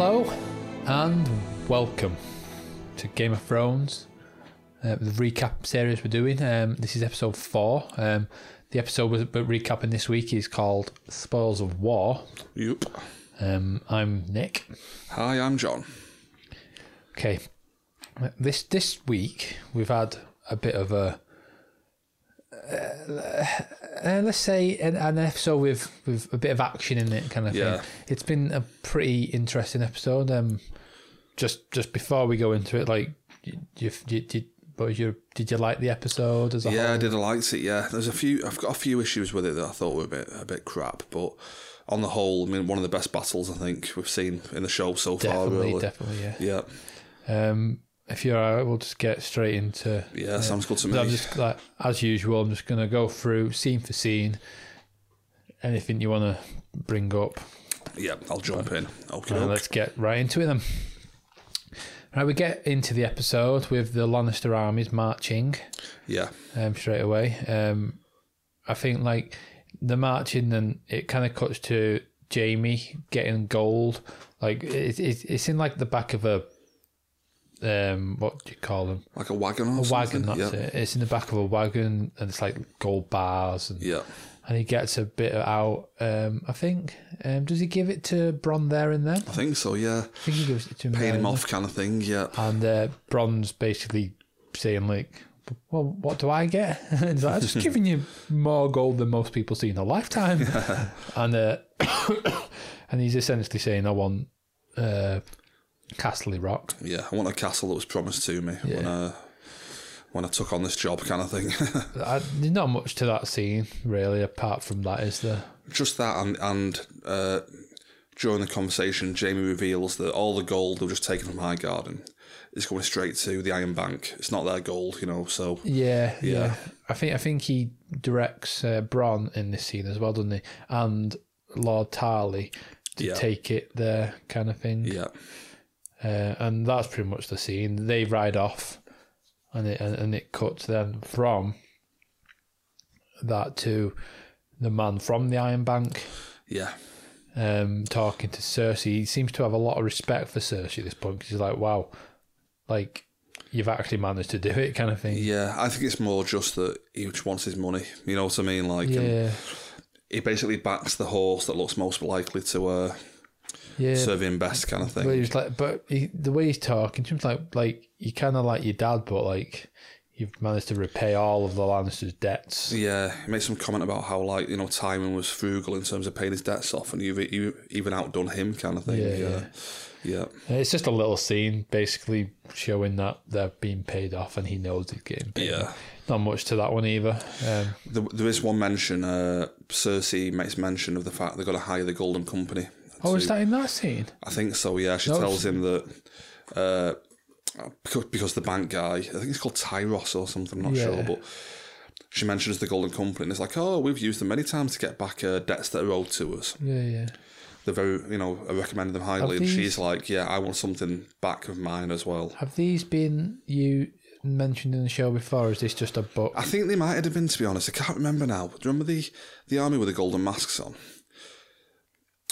Hello and welcome to Game of Thrones, uh, the recap series we're doing. Um, this is episode four. Um, the episode we're recapping this week is called Spoils of War. Yep. Um, I'm Nick. Hi, I'm John. Okay, this this week we've had a bit of a uh, uh, let's say an, an episode with with a bit of action in it, kind of Yeah. thing. It's been a pretty interesting episode. Um, just just before we go into it, like you, you, you did. But you did you like the episode as a Yeah, I did. I liked it. Yeah, there's a few. I've got a few issues with it that I thought were a bit a bit crap, but on the whole, I mean, one of the best battles I think we've seen in the show so far. Definitely, Really. definitely, yeah. Yeah, Um, if you're alright, we'll just get straight into. yeah, sounds good to So I'm just like as usual. I'm just gonna go through scene for scene. Anything you want to bring up, Yeah, I'll jump in. Okay. and let's get right into it then. Right, we get into the episode with the Lannister armies marching Yeah, um, straight away. Um, I think like the marching, and it kind of cuts to Jaime getting gold. Like it's it's in like the back of a um what do you call them? like a wagon or A something. wagon. That's yeah. it. It's in the back of a wagon, and it's like gold bars, and Yeah, and he gets a bit out. Um, I think. Um, does he give it to Bronn there and then? I think so. Yeah, I think he gives it to him. paying him off kind of thing. Yeah, And uh, Bronn's basically saying like, "Well, what do I get?" and he's like, "I'm just giving you more gold than most people see in a lifetime." and uh, and he's essentially saying, "I want uh, Castle Rock." yeah. I want a castle that was promised to me when I when I took on this job, kind of thing. I, there's not much to that scene really, apart from that. Is there? just that and and uh, during the conversation Jaime reveals that all the gold they were just taken from Highgarden is going straight to the iron bank it's not their gold you know so Yeah, yeah. Yeah. I think I think he directs uh, Bronn in this scene as well, doesn't he? And Lord Tarley to Yeah. take it there, kind of thing. yeah Uh, and that's pretty much the scene. They ride off, and it and, and it cuts then from that to the man from the Iron Bank yeah um, talking to Cersei. He seems to have a lot of respect for Cersei at this point because he's like, "Wow, like you've actually managed to do it," kind of thing. yeah i think it's more just that he just wants his money you know what i mean like Yeah, he basically backs the horse that looks most likely to uh, yeah. serve him best kind of thing he was like, but he, the way he's talking, seems like like you kind of like your dad, but like you've managed to repay all of the Lannisters' debts. yeah, he made some comment about how like you know Tywin was frugal in terms of paying his debts off, and you've, you've even outdone him, kind of thing. Yeah, Yeah, yeah, And It's just a little scene, basically showing that they're being paid off, and he knows he's getting paid. Yeah. Not much to that one either. Um, There, there is one mention. Uh, Cersei makes mention of the fact they've got to hire the Golden Company. Oh, is that in that scene? I think so. Yeah, she No, tells him that uh, because, because the bank guy, I think it's called Tyros or something. I'm not Yeah. sure, but she mentions the Golden Company, and it's like, oh, we've used them many times to get back uh, debts that are owed to us. Yeah, yeah. They're very, you know, I recommend them highly. And these- she's like, yeah, I want something back of mine as well. Have these been you mentioned in the show before? Or is this just a book? I think they might have been, to be honest. I can't remember now. Do you remember the the army with the golden masks on?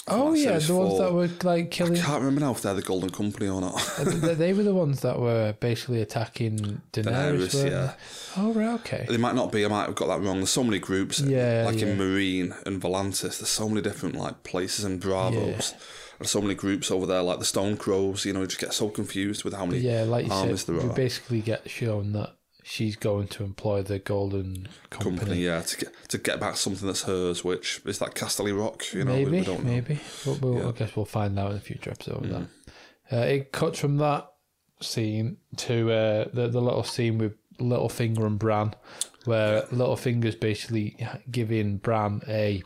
Oh yeah, the ones that were like killing. I can't remember now if they're the Golden Company or not. they, they were the ones that were basically attacking Daenerys. Daenerys, yeah. Oh right, okay. They might not be. I might have got that wrong. There's so many groups. Yeah, like yeah. in Meereen and Volantis. There's so many different like places and Braavos. There's so many groups over there, like the Stone Crows. You know, you just get so confused with how many Yeah, like you armies said, there we are. basically get shown that she's going to employ the Golden Company. Company, yeah, to get to get back something that's hers, which is that Casterly Rock. You know, we- maybe, we, don't know. maybe. But we'll, I Yeah. Mm. guess we'll find out in a future episode. of that. Uh, it cuts from that scene to uh, the the little scene with Littlefinger and Bran, where Littlefinger's basically giving Bran a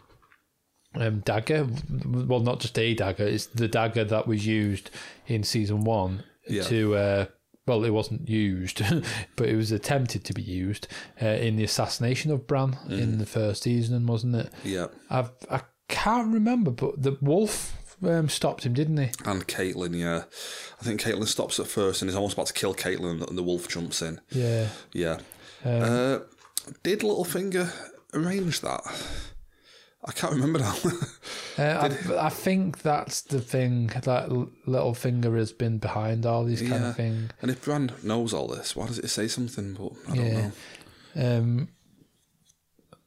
um, dagger. Well, not just a dagger; it's the dagger that was used in season one Yeah. to. Uh, well, it wasn't used, but it was attempted to be used uh, in the assassination of Bran Mm. in the first season, wasn't it? Yeah, I've, I can't remember, but the wolf um, stopped him, didn't he? and Catelyn. Yeah, I think Catelyn stops at first and is almost about to kill Catelyn, and the wolf jumps in. Yeah. Yeah. Um, uh, did Littlefinger arrange that? I can't remember now. Uh, I, I think that's the thing that Littlefinger has been behind all these kind Yeah. of things. and if Bran knows all this, why does it say something? But I don't Yeah. know. Um,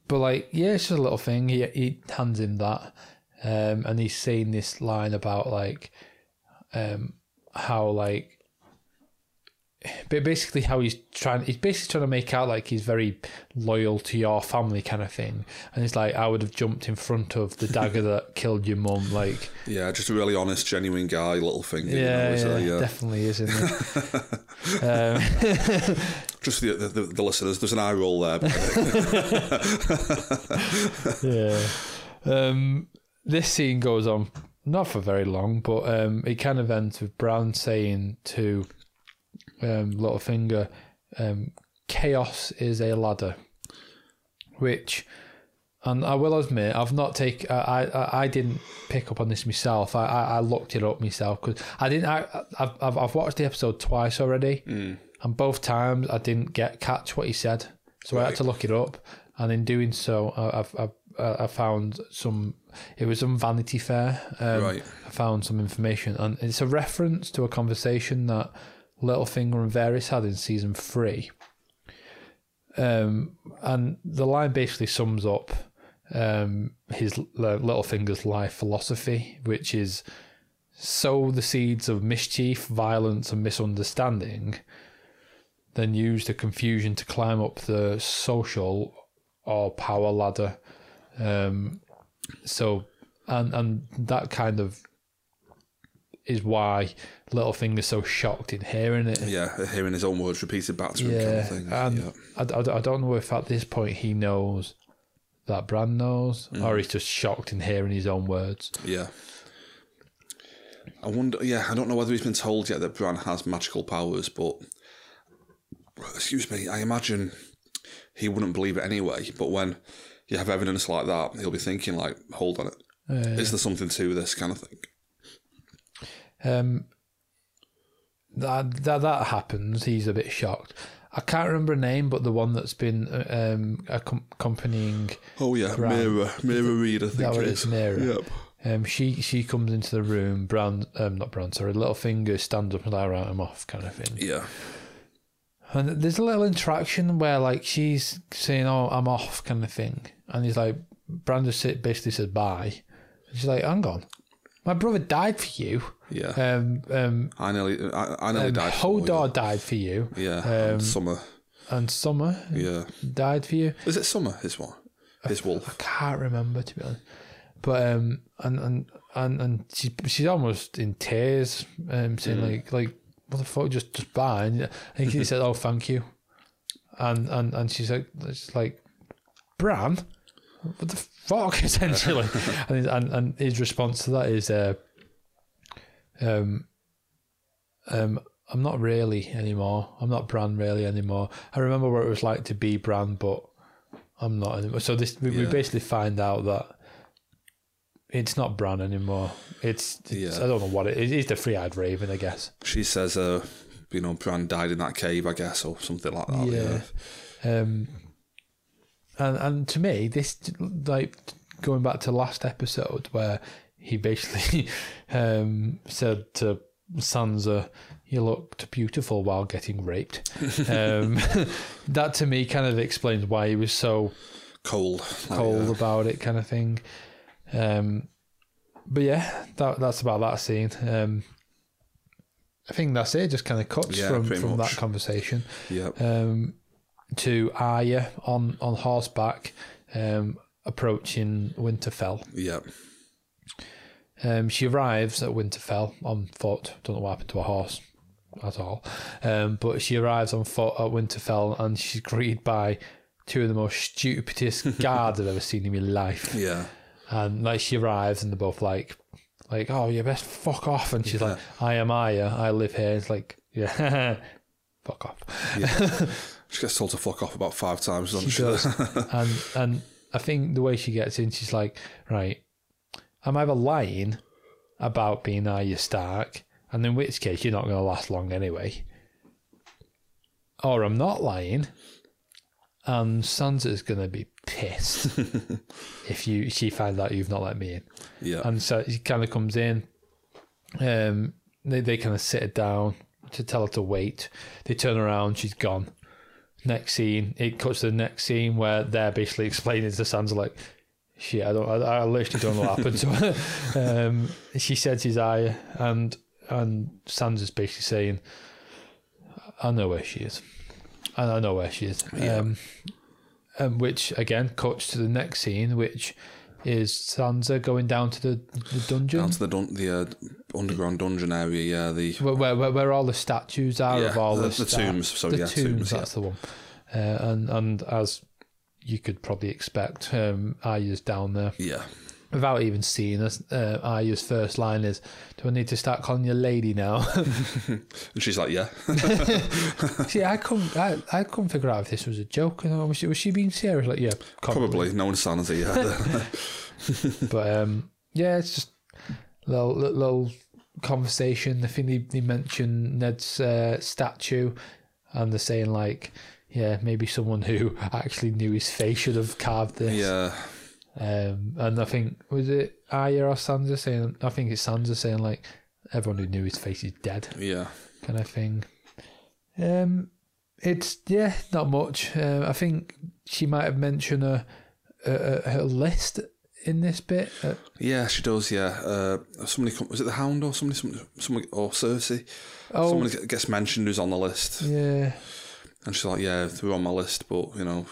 but like, yeah, it's just a little thing. He he hands him that, um, and he's saying this line about like, um, how like, but basically how he's trying. He's basically trying to make out like he's very loyal to your family, kind of thing. And it's like I would have jumped in front of the dagger that killed your mum, like. Yeah, just a really honest, genuine guy, little thing. you know, Yeah, is yeah, yeah. definitely is, isn't it? um, Just the, the, the, the listeners, there's an eye roll there. yeah. Um, this scene goes on not for very long, but um, it kind of ends with Bran saying to um, Littlefinger, um, "Chaos is a ladder," which. And I will admit, I've not take. I, I I didn't pick up on this myself. I I, I looked it up myself because I didn't. I I've, I've watched the episode twice already, and both times I didn't get catch what he said, so I had to look it up. And in doing so, I- I've I've I found some. It was on Vanity Fair. Um, Right. I found some information, and it's a reference to a conversation that Littlefinger and Varys had in season three. Um, and the line basically sums up um, his Littlefinger's life philosophy, which is sow the seeds of mischief, violence, and misunderstanding, then use the confusion to climb up the social or power ladder. Um, so, and and that kind of is why Littlefinger's so shocked in hearing it. yeah, hearing his own words repeated back to him, kind of thing. and yeah. I, I, I don't know if at this point he knows that Bran knows, Mm. or he's just shocked in hearing his own words. Yeah. I wonder. Yeah, I don't know whether he's been told yet that Bran has magical powers, but excuse me, I imagine he wouldn't believe it anyway. But when you have evidence like that, he'll be thinking like, "Hold on, it is there something to this kind of thing?" Um, that that that happens. He's a bit shocked. I can't remember a name, but the one that's been um, accompanying Oh yeah, Bran. Meera, Meera Reed, I think that it is. Meera. Yep. Um, she she comes into the room. Brown, um, not Brown. Sorry, Littlefinger stands up and like, right, I'm off, kind of thing. Yeah, And there's a little interaction where like she's saying, "Oh, I'm off," kind of thing, and he's like, Brandon basically says bye. And she's like, "Hang on, my brother died for you. Yeah. Um, um, I nearly, I, I nearly um died. for you. Hodor died for you, Yeah, um, and Summer. and Summer Yeah, died for you. is it Summer? His one, his wolf. I can't remember to be honest, but um, and and and and she she's almost in tears, um, saying like like what the fuck, just just bye. And he said, "Oh, thank you," and and and she's like, it's like, Bran, what the fuck, essentially, and, his- and and his response to that is, uh, um, um. I'm not really anymore. I'm not Bran really anymore. I remember what it was like to be Bran, but I'm not anymore. So this we, we basically find out that it's not Bran anymore. It's, it's Yeah. I don't know what it is. It's the three-eyed raven, I guess. She says, uh, you know, Bran died in that cave, I guess, or something like that. Yeah. Yeah. Um, and and to me, this like going back to last episode where he basically um, said to Sansa, "You looked beautiful while getting raped." um, that to me kind of explains why he was so Cold. Cold about it, kind of thing. Um, but yeah, that that's about that scene. Um, I think that's it. Just kind of cuts Yeah, from from much. that conversation yeah. um, to Arya on on horseback, um, approaching Winterfell. Yeah. Um, she arrives at Winterfell on foot. Don't know what happened to her horse at all. Um, but she arrives on foot at Winterfell and she's greeted by two of the most stupidest guards I've ever seen in my life. Yeah. And like she arrives and they're both like, like, oh, you best fuck off. And she's like, I am Arya. I live here. It's like, yeah, fuck off. She gets told to fuck off about five times, doesn't she? She does. and and I think the way she gets in, she's like, right, I'm either lying about being Arya Stark, and in which case you're not going to last long anyway, or I'm not lying, and Sansa's gonna be pissed if you she finds out you've not let me in. Yeah. And so he kind of comes in. Um, they they kind of sit her down to tell her to wait. They turn around, she's gone. Next scene, it cuts to the next scene where they're basically explaining to Sansa like, "Shit, I don't, I, I literally don't know what happened to her." Um, she said she's Arya, and and Sansa's basically saying, "I know where she is. I I know where she is." Um, um, which again cuts to the next scene, which is Sansa going down to the, the dungeon Down to the dun- the uh, underground dungeon area. Yeah. The where, where, where, all the statues are Yeah, of all the- the, the tombs, sorry, the yeah, tombs, tombs, yeah. that's the one. Uh, and and as you could probably expect, um, down there yeah. without even seeing us. Uh, first line is, "Do I need to start calling you lady now?" And she's like, yeah. See, I couldn't, I, I couldn't figure out if this was a joke. Know, Was she, was she being serious? Like, yeah, Probably. No insanity. Yeah. But um, yeah, it's just a little, little, conversation. I think they, they mention Ned's uh, statue, and they're saying like, yeah, maybe someone who actually knew his face should have carved this. yeah. Um, and I think was it Arya or Sansa saying? I think it's Sansa saying like, everyone who knew his face is dead, Yeah. kind of thing. Um, it's yeah, not much. Uh, I think she might have mentioned a, a, her list in this bit. Uh, Yeah, she does. Yeah, uh, somebody was it the Hound or somebody, somebody, somebody or Cersei? oh, Someone gets mentioned who's on the list, yeah. And she's like, "Yeah, they're on my list, but you know,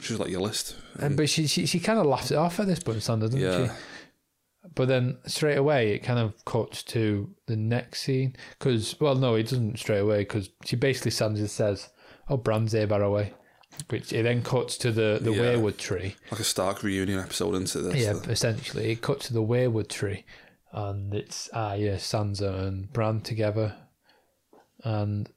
she's like your list." And, but she she, she kind of laughs it off at this point, Sansa, doesn't Yeah, she? But then straight away it kind of cuts to the next scene because well no it doesn't straight away because she basically Sansa says oh Bran's here by the way, which it then cuts to the the Yeah. weirwood tree. like a Stark reunion episode into this. Yeah, essentially it cuts to the weirwood tree, and it's ah, yeah, Sansa, and Bran together, and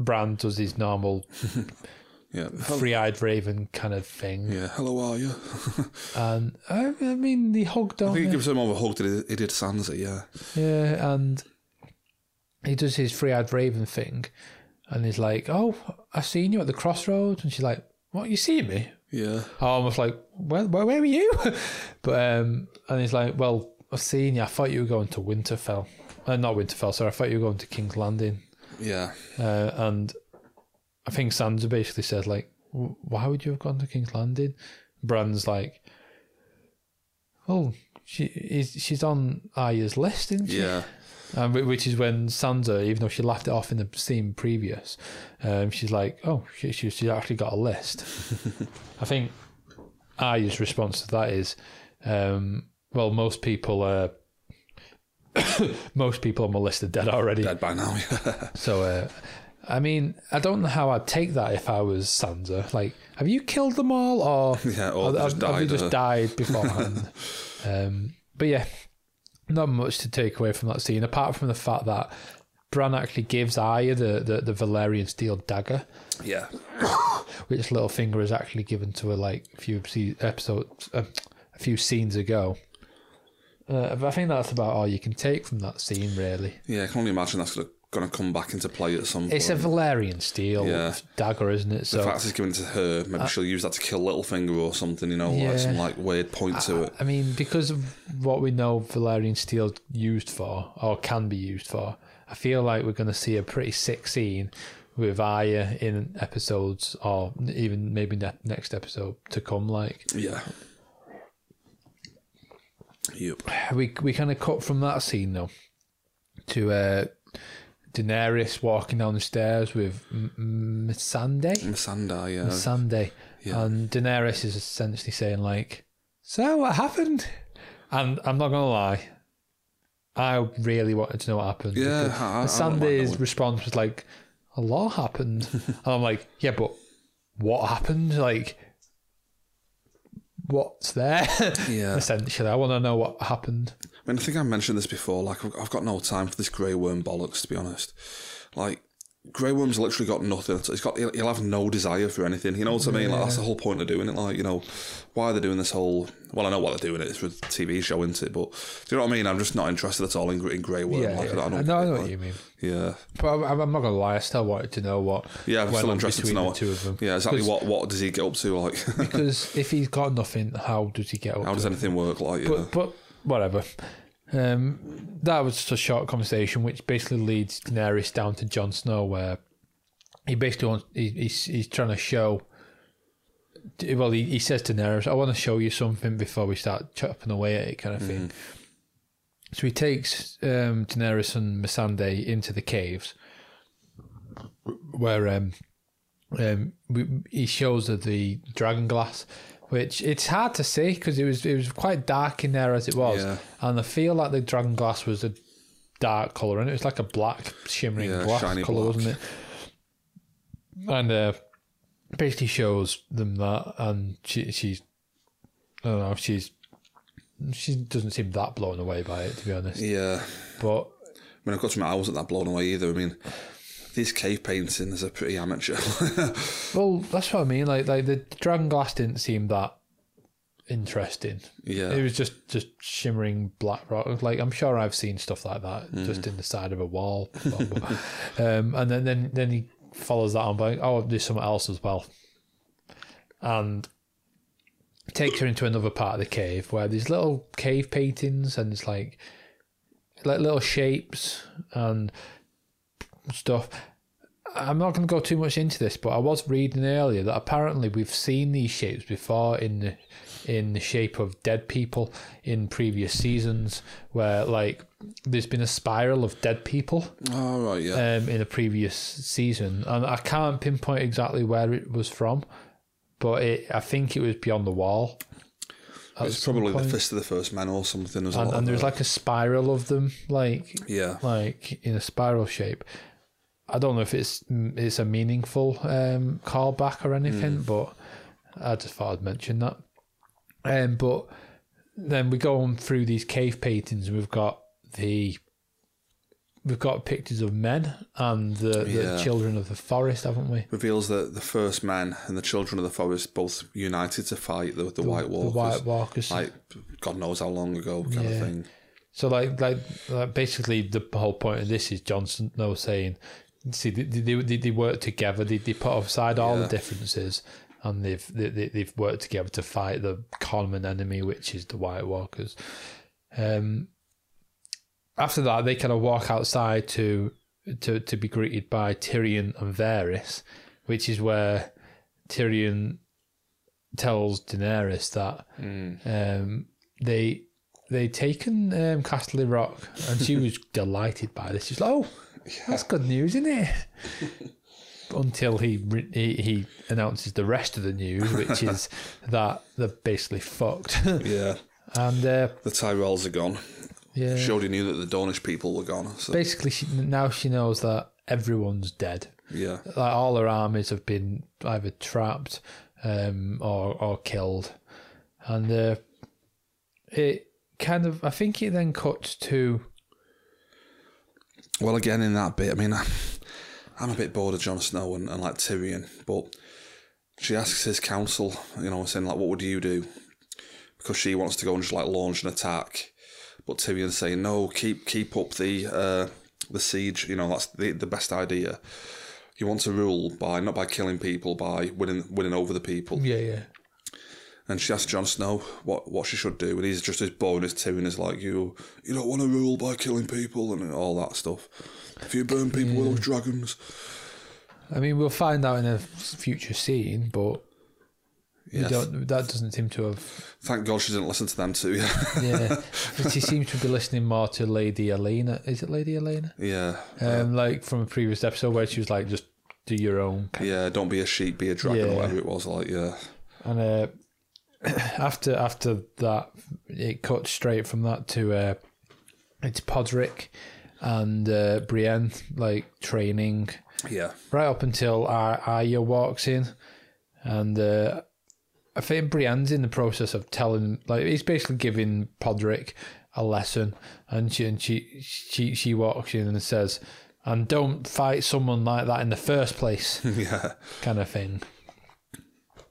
Bran does his normal yeah. Hel- free-eyed raven kind of thing, yeah. Hello, are you? and I, I mean they hugged I think he gives him more of a hug than he did Sansa. Yeah, Yeah, and he does his free-eyed raven thing, and he's like, "Oh, I've seen you at the crossroads," and she's like, "What? You see me?" yeah, I almost like, "Where, where, where were you?" but um, and he's like, "Well, I've seen you. I thought you were going to Winterfell, uh, not Winterfell. Sorry, I thought you were going to King's Landing." Yeah, Uh, and I think Sansa basically says like, "Why would you have gone to King's Landing?" Bran's like, "Oh, she is. She's on Arya's list, isn't she?" yeah, Um, which is when Sansa, even though she laughed it off in the scene previous, um, she's like, "Oh, she, she, she's actually got a list." I think Arya's response to that is, um, "Well, most people, uh, most people on my list are dead already." dead by now. So, uh, I mean, I don't know how I'd take that if I was Sansa. Like, have you killed them all, or yeah. Or have, have died. just uh, died beforehand? um, but yeah, not much to take away from that scene, apart from the fact that Bran actually gives Arya the, the, the Valyrian steel dagger, yeah, which Littlefinger has actually given to her like a few episodes, uh, a few scenes ago. Uh, but I think that's about all you can take from that scene, really. yeah. I can only imagine that's going to come back into play at some point. It's a Valyrian steel Yeah. dagger, isn't it? the fact it's given to her, maybe she'll use that to kill Littlefinger or something. You know, Yeah. like some like weird point to it. I mean, because of what we know Valyrian steel used for, or can be used for, I feel like we're going to see a pretty sick scene with Arya in episodes, or even maybe ne- next episode to come. Like Yeah. Yep. we we kind of cut from that scene though to uh, Daenerys walking down the stairs with Missandei. Missandei, yeah. Sunday, Yeah. and Daenerys is essentially saying like, "So what happened?" And I'm not gonna lie, I really wanted to know what happened. Yeah, because I- I Missandei's response was like, "A lot happened," and I'm like, "Yeah, but what happened? Like, what's there?" Yeah. essentially, I want to know what happened. I mean, I think I mentioned this before. Like, I've I've got no time for this grey worm bollocks, to be honest. Like, Grey Worm's literally got nothing. He's got he'll he'll have no desire for anything. You know what I mean? Like that's the whole point of doing it. Like you know, why are they're doing this whole. Well, I know why they're doing it. It's for a TV show, isn't it? But do you know what I mean? I'm just not interested at all in, in Grey Worm. Yeah, like, yeah. I, don't I know, I know like- what you mean. Yeah, But I'm, I'm not gonna lie. I still wanted to know what. yeah. I'm still interested to know. the two of them. Yeah, exactly. What what does he get up to? Like, Because if he's got nothing, how does he get up? how does anything work? Like, yeah. But but whatever. Um, that was just a short conversation, which basically leads Daenerys down to Jon Snow, where he basically wants he, he's he's trying to show. Well, he, he says to Daenerys, "I want to show you something before we start chopping away at it," kind of thing. So he takes um, Daenerys and Missandei into the caves, where um, um, we, he shows her the dragon glass, which it's hard to see because it was it was quite dark in there as it was, Yeah. and I feel like the dragon glass was a dark color and it was like a black shimmering Yeah, glass color, black. wasn't it? And uh, basically shows them that, and she she's I don't know she's she doesn't seem that blown away by it to be honest, yeah. but I mean, I've got to admit, I wasn't that blown away either. I mean, these cave paintings are pretty amateur. Well, that's what I mean. Like, like the dragon glass didn't seem that interesting. yeah. It was just just shimmering black rock. Like I'm sure I've seen stuff like that just in the side of a wall. um, and then, then then he follows that on by oh, there's something else as well, and takes her into another part of the cave where there's little cave paintings and it's like like little shapes and stuff. I'm not going to go too much into this, but I was reading earlier that apparently we've seen these shapes before in the in the shape of dead people in previous seasons, where like there's been a spiral of dead people oh, right, yeah. um, in a previous season, and I can't pinpoint exactly where it was from, but it I think it was beyond the wall. it's some probably the. Fist of the First man or something. There's and, and there's like a spiral of them, like yeah. like in a spiral shape. I don't know if it's it's a meaningful um, callback or anything, but I just thought I'd mention that. Um, but then we go on through these cave paintings, and we've got the we've got pictures of men and the, Yeah. the children of the forest, haven't we? Reveals that the first men and the children of the forest both united to fight the, the, White Walkers. The White Walkers. Like, God knows how long ago, kind Yeah. of thing. So like, like like basically the whole point of this is Jon Snow saying, see they they, they, they work together. They, they put aside all Yeah. the differences and they've they, they- they've worked together to fight the common enemy, which is the White Walkers. Um, after that, they kind of walk outside to to to be greeted by Tyrion and Varys, which is where Tyrion tells Daenerys that um, they they taken um, Castle Rock, and she was delighted by this. She's like, "Oh, that's good news, isn't it?" Until he, he he announces the rest of the news, which is that they're basically fucked, Yeah. and uh, The Tyrells are gone. yeah, Showed he knew that the Dornish people were gone. So, basically she, now she knows that everyone's dead. yeah. Like all her armies have been either trapped um, or or killed, and uh, it kind of I think it then cuts to Well, again, in that bit, I mean, I'm a bit bored of Jon Snow and, and like Tyrion, but she asks his counsel, you know, saying like, "What would you do?" Because she wants to go and just like launch an attack, but Tyrion's saying, "No, keep keep up the uh, the siege. You know, that's the the best idea. You want to rule by not by killing people, by winning winning over the people." yeah yeah And she asks Jon Snow what, what she should do, and he's just as boring as Tyrion is like, you you don't want to rule by killing people and all that stuff. If you burn people with those dragons. I mean we'll find out in a future scene, but Yes. don't. That doesn't seem to have. Thank God she didn't listen to them too. Yeah. Yeah, but she seems to be listening more to Lady Olenna. Is it Lady Olenna? yeah. Um, like from a previous episode where she was like, just do your own. Yeah, don't be a sheep, be a dragon, Yeah. or whatever it was. Like, yeah. And uh, after after that, it cuts straight from that to uh, it's Podrick and uh, Brienne like training Yeah. right up until Ar- Arya walks in, and uh, I think Brienne's in the process of telling like he's basically giving Podrick a lesson, and she and she she she walks in and says. and don't fight someone like that in the first place, yeah. kind of thing.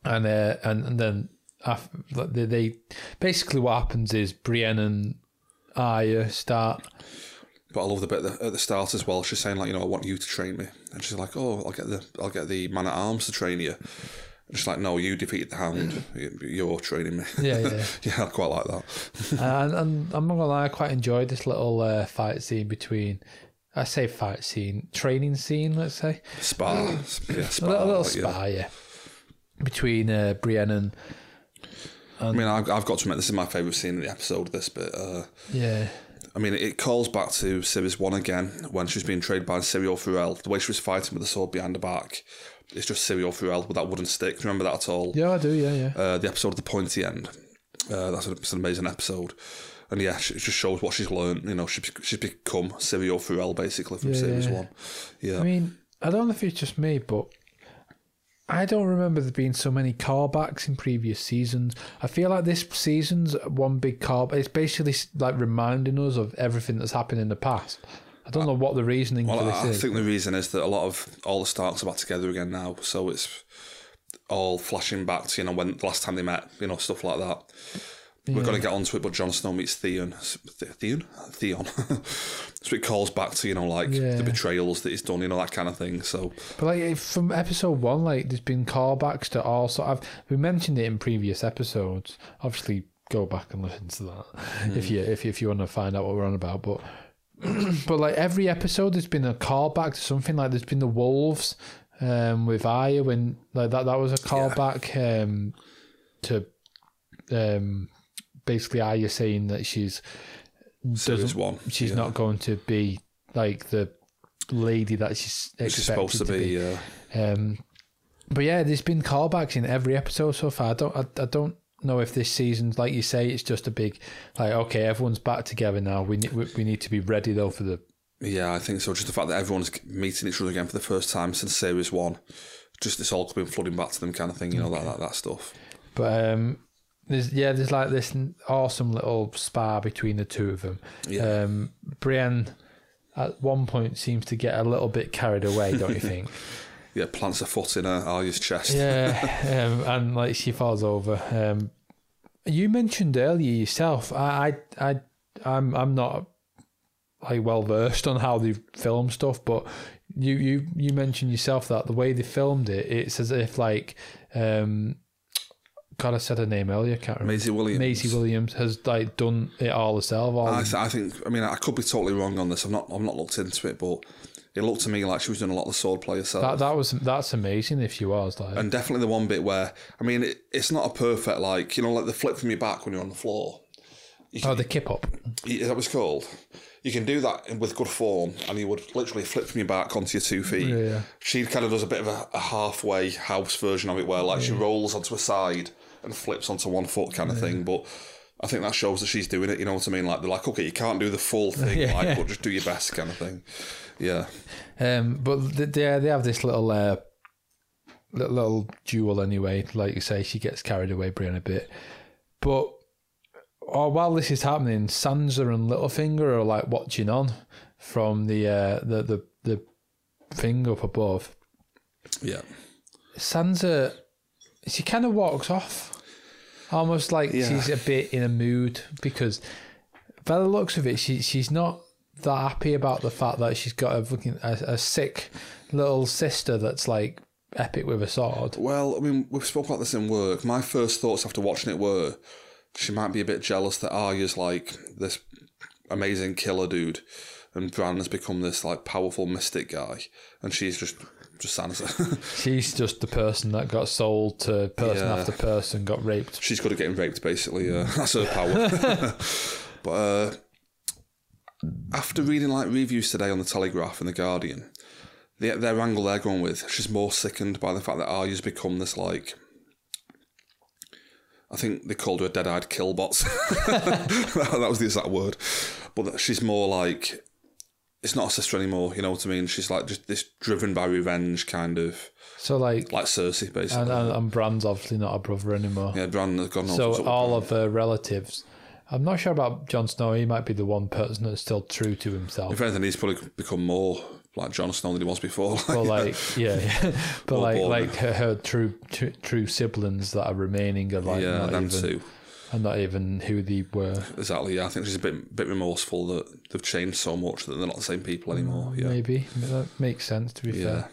And uh, and and then they, they basically what happens is Brienne and Arya start. But I love the bit at the, at the start as well. She's saying like, you know, I want you to train me, and she's like, oh, I'll get the I'll get the man at arms to train you. And she's like, no, you defeated the Hound. You- You're training me. Yeah, yeah. yeah, I quite like that. and, and I'm not gonna lie, I quite enjoyed this little uh, fight scene between. I say fight scene, training scene. Let's say Spar, yeah, a spar. little, little like, yeah. spar, yeah, between uh, Brienne and I mean, I've, I've got to admit, this is my favourite scene in the episode. This bit. Uh, yeah, I mean, it calls back to Series 1 again when she was being trained by Syrio Forel. The way she was fighting with the sword behind her back, it's just Syrio Forel with that wooden stick. Do you remember that at all? yeah, I do, yeah, yeah. Uh, the episode of The Pointy End. Uh, that's an, it's an amazing episode. And yeah, she- it just shows what she's learned. You know, she's, she's become Syrio Forel basically from Yeah, Series yeah. 1. Yeah. I mean, I don't know if it's just me, but I don't remember there being so many callbacks in previous seasons. I feel like this season's one big call. It's basically like reminding us of everything that's happened in the past. I don't know what the reasoning is. Well, for this I, I think the reason is that a lot of all the Starks are back together again now, so it's all flashing back to you know when the last time they met, you know stuff like that. We're going to get onto it, but Jon Snow meets Theon. Theon, Theon. so it calls back to you know like Yeah. the betrayals that he's done, you know that kind of thing. So But like from episode one, like there's been callbacks to all sort of. We mentioned it in previous episodes. Obviously, go back and listen to that if you if if you want to find out what we're on about. But but like every episode, there's been a callback to something. Like there's been the wolves um, with Arya when like that that was a callback um, to um, basically are you saying that she's doesn't one, she's yeah. not going to be like the lady that she's expected she's supposed to be. Uh, um, but yeah, there's been callbacks in every episode so far. I don't, I, I don't know if this season's like you say, it's just a big like okay, everyone's back together now. We need, we, we need to be ready though for the yeah, I think so. Just the fact that everyone's meeting each other again for the first time since Series one, just this all coming flooding back to them, kind of thing. You know that that, that stuff. But um, there's yeah, there's like this awesome little spar between the two of them. Yeah. Um, Brienne at one point seems to get a little bit carried away, don't you think? Yeah, plants a foot in uh, Arya's chest. yeah, um, and like she falls over. Um, you mentioned earlier yourself. I, I, I I'm, I'm not like well versed on how they film stuff, but you, you, you mentioned yourself that the way they filmed it, it's as if like, um, God, I said her name earlier. I can't remember. Maisie Williams. Maisie Williams has like done it all herself. All I, th- I think. I mean, I could be totally wrong on this. I'm not. I'm not looked into it, but it looked to me like she was doing a lot of the sword play herself. that that was that's amazing. If she was like, and definitely the one bit where I mean, it, it's not a perfect like you know like the flip from your back when you're on the floor. You oh, the kip up. is that was called? You can do that with good form, and you would literally flip from your back onto your two feet. Yeah. She kind of does a bit of a, a halfway house version of it, where like she rolls onto a side and flips onto one foot, kind of thing. But I think that shows that she's doing it. You know what I mean? Like they're like, okay, you can't do the full thing, Yeah. like, but just do your best, kind of thing. Yeah, Um, but th- they they have this little uh, little, little duel anyway. Like you say, she gets carried away, Brienne a bit. But or while this is happening, Sansa and Littlefinger are like watching on from the uh, the the the thing up above. yeah. Sansa, she kind of walks off, almost like Yeah. she's a bit in a mood because, by the looks of it, she she's not that happy about the fact that she's got a fucking a, a sick little sister that's like epic with a sword. Well, I mean, we've spoken about this in work. My first thoughts after watching it were she might be a bit jealous that Arya's like this amazing killer dude, and Bran has become this like powerful mystic guy, and she's just just Sansa. She's just the person that got sold to person Yeah. after person, got raped. she's good at getting raped, basically. Uh, that's her power. but uh, after reading like reviews today on the Telegraph and the Guardian, the, their angle they're going with, she's more sickened by the fact that Arya's become this like. I think they called her a dead-eyed killbot. that was the exact word. But she's more like it's not a sister anymore. You know what I mean? She's like just this driven by revenge kind of So like, like Cersei, basically. and, and, and Bran's obviously not a brother anymore. yeah, Bran has gone. So all of her relatives. I'm not sure about Jon Snow. He might be the one person that's still true to himself. If anything, he's probably become more like Jon Snow than he was before. But like, yeah, yeah. but Or like, born. like her, her true, true true siblings that are remaining are like yeah, them even, two. And not even who they were. Exactly. Yeah, I think she's a bit bit remorseful that they've changed so much that they're not the same people anymore. Yeah, Maybe that makes sense. To be yeah.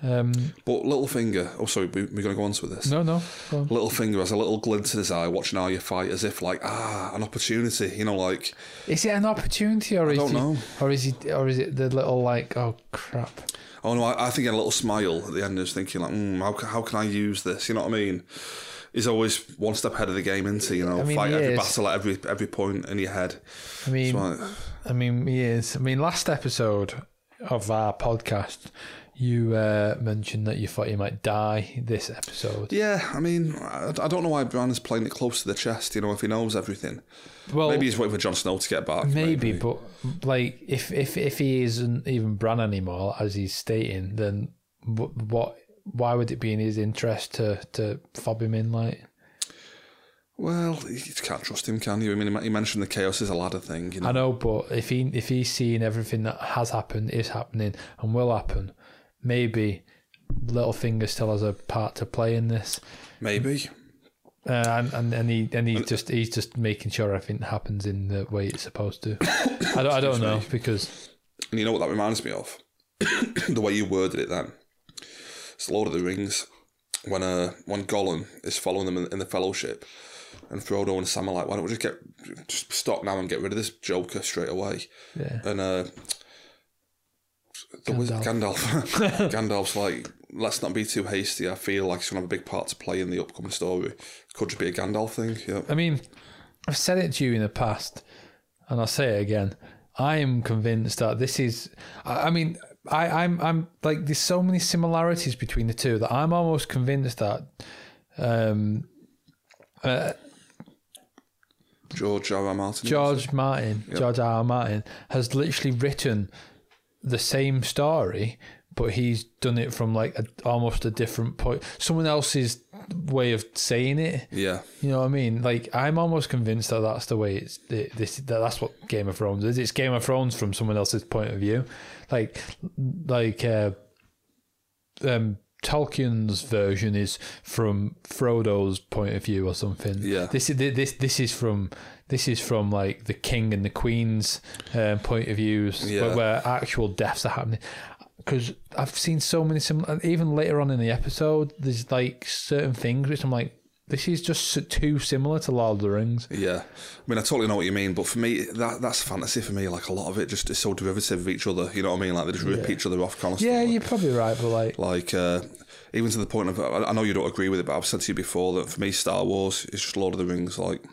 fair, um, But Littlefinger. Oh, sorry, we, we're going to go on to this. no, no. Littlefinger has a little glint in his eye watching Arya fight, as if like ah, an opportunity. You know, like Is it an opportunity, or is don't he, know. or is he, or is it the little like, oh crap? oh no, I, I think he had a little smile at the end, is thinking like, mm, how how can I use this? You know what I mean? He's always one step ahead of the game, into you know, I mean, fight every is. battle at every every point in your head. I mean, like, I mean, he is. I mean, last episode of our podcast, you uh, mentioned that you thought he might die this episode. yeah, I mean, I, I don't know why Bran is playing it close to the chest. You know, if he knows everything, Well, maybe he's waiting for Jon Snow to get back. Maybe, but like if if if he isn't even Bran anymore, as he's stating, then wh- what? Why would it be in his interest to to fob him in? Like, Well, you can't trust him, can you? I mean, he mentioned the chaos is a ladder thing. You know, I know, but if he if he's seeing everything that has happened, is happening, and will happen, maybe Littlefinger still has a part to play in this. maybe. Uh, and and and he and he just he's just making sure everything happens in the way it's supposed to. I don't I don't know because And you know what that reminds me of? the way you worded it then. It's Lord of the Rings. When uh when Gollum is following them in, in the fellowship and Frodo and Sam are like, why don't we just get just stop now and get rid of this Joker straight away? yeah And uh the wizard Gandalf Gandalf's like, let's not be too hasty. I feel like he's gonna have a big part to play in the upcoming story. Could just be a Gandalf thing, yeah. I mean I've said it to you in the past, and I'll say it again. I am convinced that this is. I, I mean, I, I'm I'm like there's so many similarities between the two that I'm almost convinced that. Um, uh, George R. R. Martin. George Martin, George R. R. Martin, has literally written the same story, but he's done it from like a, almost a different point, someone else's way of saying it. Yeah. You know what I mean? Like I'm almost convinced that that's the way it's it, this that that's what Game of Thrones is. It's Game of Thrones from someone else's point of view, like like uh, um, Tolkien's version is from Frodo's point of view or something. Yeah. This is this this is from this is from like the king and the queen's um, point of views Yeah. where, where actual deaths are happening. Because I've seen so many similar, even later on in the episode, there's like certain things which I'm like, this is just too similar to Lord of the Rings. Yeah, I mean, I totally know what you mean, but for me, that that's fantasy for me. Like a lot of it just is so derivative of each other. You know what I mean? Like they just rip each other off constantly. Yeah, you're probably right, but like, Like uh, even to the point of, I I know you don't agree with it, but I've said to you before that for me, Star Wars is just Lord of the Rings. Like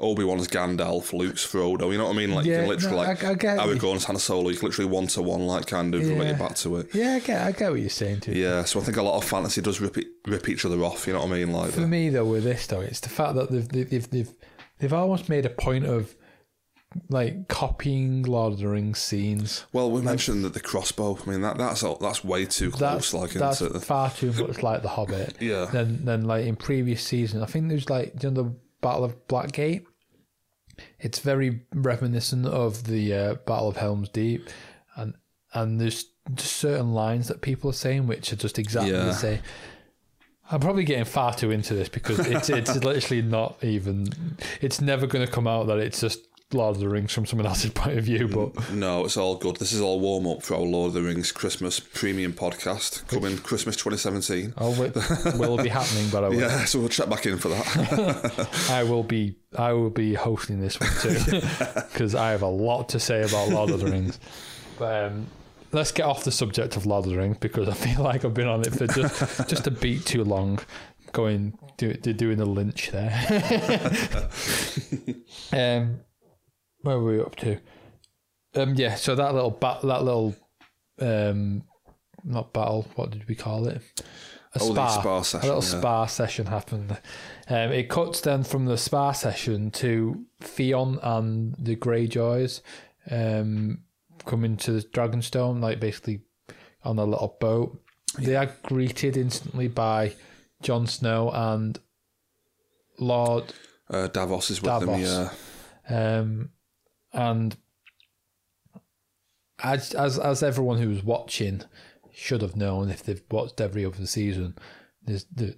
Obi Wan's Gandalf, Luke's Frodo. You know what I mean? Like you can literally no, like I- I get. Aragorn's Han Solo. You can literally one to one, like kind of Yeah. it back to it. yeah, I get, I get what you're saying too. Yeah, so I think a lot of fantasy does rip it, rip each other off. You know what I mean? Like For me though, with this though, it's the fact that they've they've they've they've, they've almost made a point of like copying Lord of the Rings scenes. well, we mentioned that the crossbow. I mean, that that's all, that's way too close. That's like that's far too much like the Hobbit. Yeah. Then then like in previous seasons, I think there's like you know, the Battle of Blackgate. It's very reminiscent of the uh, Battle of Helm's Deep, and and there's just certain lines that people are saying which are just exactly Yeah. the same. I'm probably getting far too into this because it's it's literally not even. It's never going to come out that it's just Lord of the Rings from someone else's point of view. But No, it's all good. This is all warm up for our Lord of the Rings Christmas premium podcast coming Christmas 2017. oh, will be happening. But I will. Yeah, so we'll check back in for that. I will be I will be hosting this one too because I have a lot to say about Lord of the Rings. But um, let's get off the subject of Lord of the Rings because I feel like I've been on it for just just a beat too long, going do, do, doing the lynch there. um, where were we up to? Um, yeah, so that little bat, that little um, not battle. What did we call it? A Oh, spa. spa A little yeah. spa session happened. Um, it cuts then from the spa session to Theon and the Greyjoys um, coming to the Dragonstone, like basically on a little boat. They are greeted instantly by Jon Snow and Lord Uh, Davos is with them, yeah. um, and as as as everyone who's watching should have known if they've watched every other season, there's the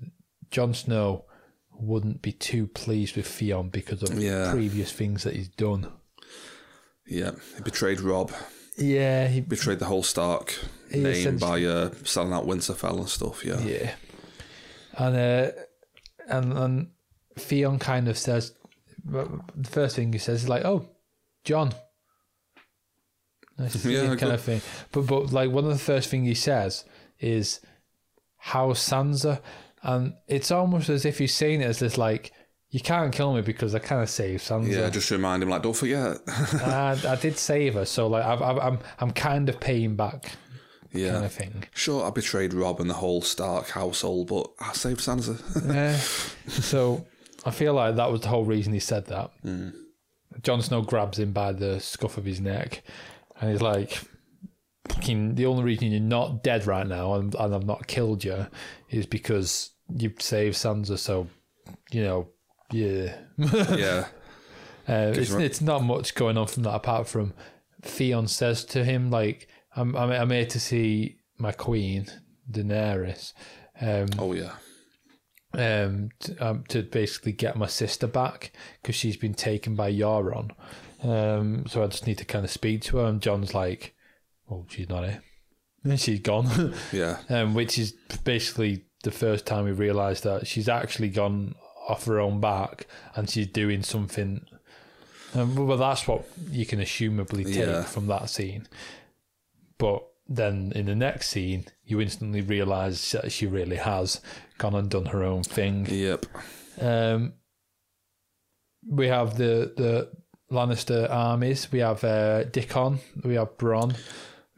Jon Snow wouldn't be too pleased with Theon because of Yeah. previous things that he's done. Yeah, he betrayed Robb, Yeah, he betrayed the whole Stark name by uh, selling out Winterfell and stuff. Yeah, Yeah. And uh, and and Theon kind of says the first thing he says is like, "Oh, Jon." Nice Yeah, kind of thing. But but like one of the first thing he says is, how Sansa?" And it's almost as if he's saying it as this like, "You can't kill me because I kind of saved Sansa. yeah. Just remind him, like, don't forget. I, I did save her, so like I've, I've, I'm I'm kind of paying back, yeah, kind of thing." sure, I betrayed Robb and the whole Stark household, but I saved Sansa. Yeah. so I feel like that was the whole reason he said that. Mm. Jon Snow grabs him by the scuff of his neck, and he's like, "Fucking, the only reason you're not dead right now and, and I've not killed you is because you've saved Sansa. So, you know, yeah." yeah, Uh, it's, it's not much going on from that apart from Theon says to him like I'm I'm, I'm here to see my queen Daenerys um, oh yeah, um, to, um, to basically get my sister back because she's been taken by Euron. Um, so I just need to kind of speak to her. And Jon's like, "Well, she's not here. And she's gone." yeah, um, which is basically the first time we realised that she's actually gone off her own back and she's doing something. Um, well, that's what you can assumably take Yeah. from that scene. But then in the next scene, you instantly realise that she really has gone and done her own thing. yep, Um, we have the the Lannister armies. We have uh, Dickon. We have Bronn.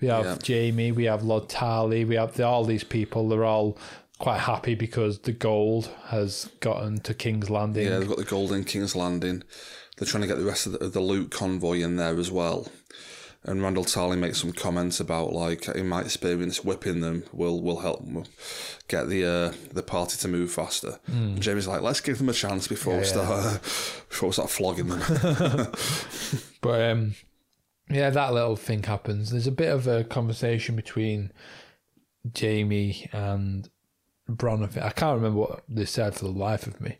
We have Yeah. Jaime. We have Lord Tarley. We have the, all these people. They're all quite happy because the gold has gotten to King's Landing. yeah. They've got the Golden King's Landing. They're trying to get the rest of the, the loot convoy in there as well. And Randall Tarley makes some comments about like in my experience, whipping them will will help get the uh, the party to move faster. And Jaime's like, let's give them a chance before we Hmm. Yeah, start before we start flogging them. But um, yeah, that little thing happens. There's a bit of a conversation between Jaime and Bronn. I can't remember what they said for the life of me.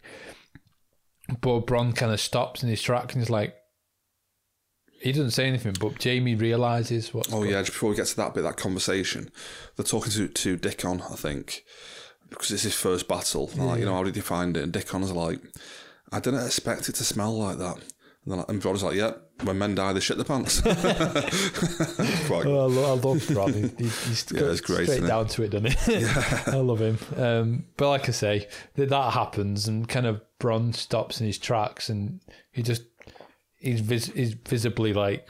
But Bronn kind of stops in his track and he's like, he doesn't say anything, but Jaime realizes what. Oh yeah, just before we get to that bit, that conversation, they're talking to to Dickon, I think, because it's his first battle. They're Like, you know, how did you find it? And Dickon's like, I didn't expect it to smell like that. And, then, and like, yeah, when men die, they shit their pants. Quite, Oh, I, lo- I love. He, he, he's Yeah, it's great, straight it? down to it, doesn't he? I love him. Um, but like I say, that that happens, and kind of Bronn stops in his tracks, and he just he's vis- he's visibly like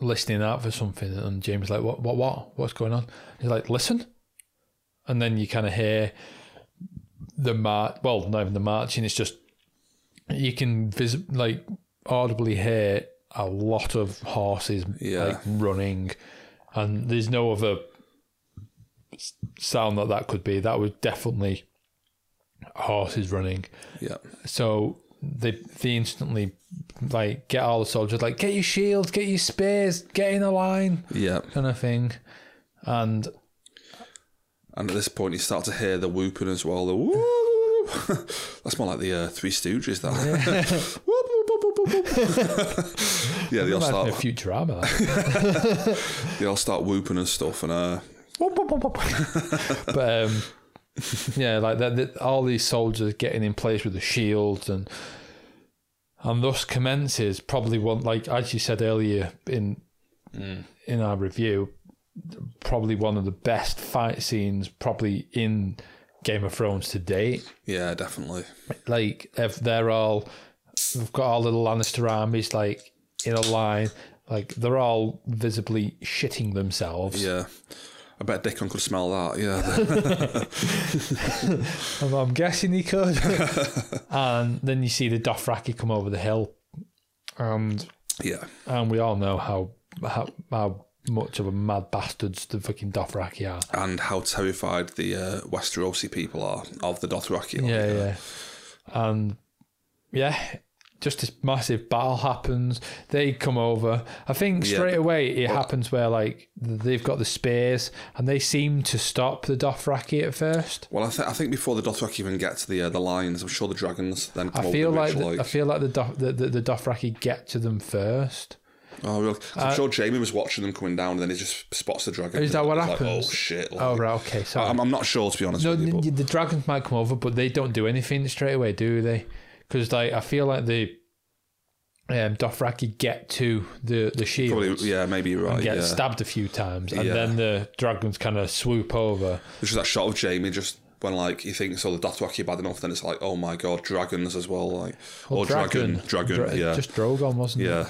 listening out for something, and James like, "What? What? What? What's going on?" He's like, "Listen," and then you kind of hear the march. Well, not even the marching. It's just you can vis- like audibly hear a lot of horses Yeah. like running, and there's no other sound that that could be. That was definitely horses running. yeah, So they they instantly like get all the soldiers like get your shields, get your spears, get in a line, yeah. kind of thing, and And at this point, you start to hear the whooping as well. The whoop. That's more like the uh, Three Stooges. That. Yeah, they all start. a. That. They all start whooping and stuff, and uh, but um, yeah, like that, that, all these soldiers getting in place with the shields and and thus commences probably one like as you said earlier in mm. in our review, probably one of the best fight scenes probably in Game of Thrones to date. yeah, definitely. Like if they're all we've got all the Lannister armies like in a line, like they're all visibly shitting themselves. Yeah. I bet Dickon could smell that. Yeah. I'm, I'm guessing he could. and then you see the Dothraki come over the hill, and yeah. and we all know how how, how much of a mad bastards the fucking Dothraki are. And how terrified the uh, Westerosi people are of the Dothraki. Yeah, yeah, and yeah. Just this massive battle happens. They come over. I think straight but- away it happens where like they've got the spears and they seem to stop the Dothraki at first. Well, I, th- I think before the Dothraki even get to the uh, the lines, I'm sure the dragons then come I feel the like, the, I feel like the, Doth- the, the the Dothraki get to them first. Oh, really? Uh, I'm sure Jaime was watching them coming down, and then he just spots the dragon. Is that what happens? Like, oh shit! Like, Oh right, okay. So I'm, I'm not sure to be honest no, you. the dragons might come over, but they don't do anything straight away, do they? Because like I feel like the um, Dothraki get to the the shield. probably, yeah, maybe you're right. get Yeah. stabbed a few times, and Yeah. then the dragons kind of swoop over. Which is that shot of Jaime just when like he thinks oh the Dothraki are bad enough, then it's like oh my god, dragons as well, like or dragon, dragon, Dra- yeah, just Drogon, wasn't it? yeah,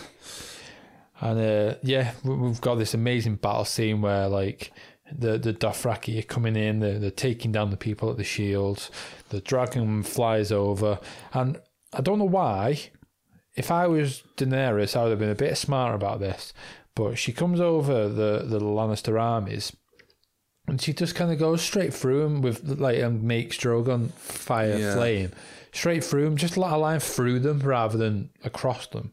And uh, yeah, we- we've got this amazing battle scene where like the the Dothraki are coming in, they're, they're taking down the people at the shields. The dragon flies over, and I don't know why. If I was Daenerys, I would have been a bit smarter about this. But she comes over the the Lannister armies, and she just kind of goes straight through them with like and makes Drogon fire Yeah. flame straight through them, just a line through them rather than across them.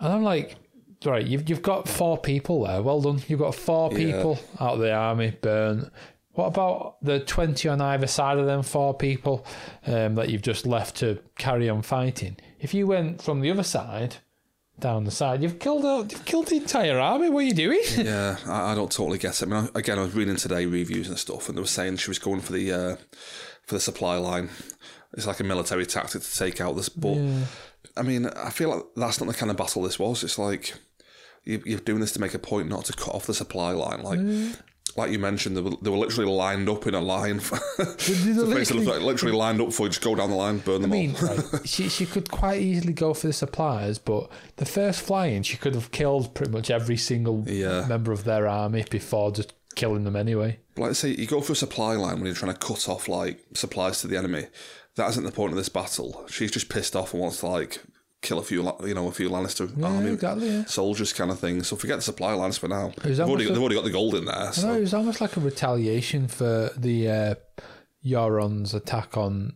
And I'm like, right, you've you've got four people there. Well done. You've got four Yeah. people out of the army burnt. What about the twenty on either side of them four people um, that you've just left to carry on fighting? If you went from the other side down the side, you've killed out, you've killed the entire army. What are you doing? yeah. I, I don't totally get it. I mean, I, again, I was reading today reviews and stuff, and they were saying she was going for the uh, for the supply line. It's like a military tactic to take out this, but I mean, I feel like that's not the kind of battle this was. It's like you, you're doing this to make a point, not to cut off the supply line. Like, like you mentioned, they were, they were literally lined up in a line. For, place literally- literally, literally lined up for you. Just go down the line, burn them I mean, all. right, she she could quite easily go for the suppliers, but the first flying, she could have killed pretty much every single Yeah. member of their army before just killing them anyway. like I say, you go for a supply line when you're trying to cut off like supplies to the enemy. That isn't the point of this battle. She's just pissed off and wants to like kill a few, you know, a few Lannister army exactly, yeah. soldiers kind of thing. So forget the supply lines for now. They've already, a- they've already got the gold in there. So it was almost like a retaliation for the uh, Euron's attack on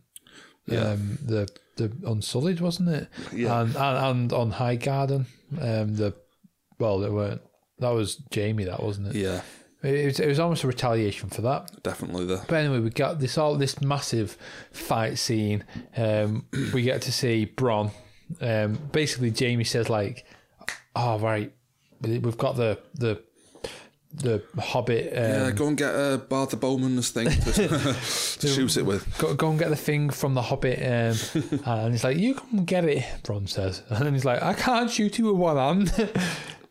um, the the Unsullied, wasn't it? Yeah. And and, and on Highgarden, um, the well, they weren't. That was Jaime, that wasn't it? yeah, It was, it was almost a retaliation for that. definitely the But anyway, we got this all this massive fight scene. Um, we get to see Bronn. Um, basically, Jaime says like, "Oh right, we- we've got the the the Hobbit. Um, yeah. Go and get uh, Bard the Bowman's thing to, to shoot it with. go, go and get the thing from the Hobbit." Um, and he's like, "You can get it," Bronn says, and then he's like, "I can't shoot you with one hand."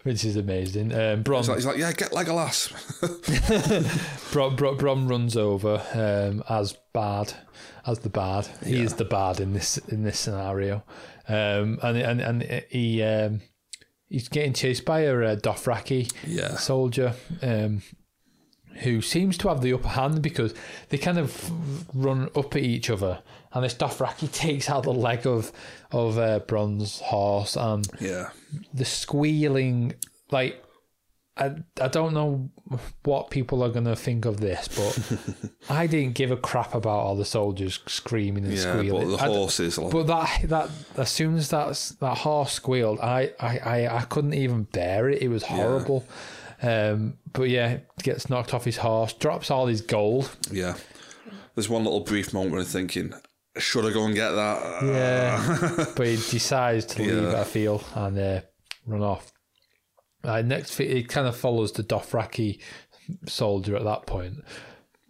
Which is amazing. Um, Bronn, He's like, he's like, yeah, get Legolas. Bronn, Bronn, Bronn runs over um, as bad as the Bard. He is the Bard in this in this scenario, um, and and and he um, he's getting chased by a uh, Dothraki Yeah. soldier. Um, who seems to have the upper hand because they kind of run up at each other, and this Dothraki takes out the leg of of uh, Bronn's horse, and yeah, the squealing like I, I don't know what people are going to think of this but i didn't give a crap about all the soldiers screaming and yeah. squealing But the horses, like, but that that as soon as that's that horse squealed I, I i i couldn't even bear it it was horrible um but yeah gets knocked off his horse drops all his gold yeah. There's one little brief moment where I'm thinking, should I go and get that? Yeah, but he decides to leave Yeah. I feel, and uh, run off. Uh, next, it kind of follows the Dothraki soldier at that point,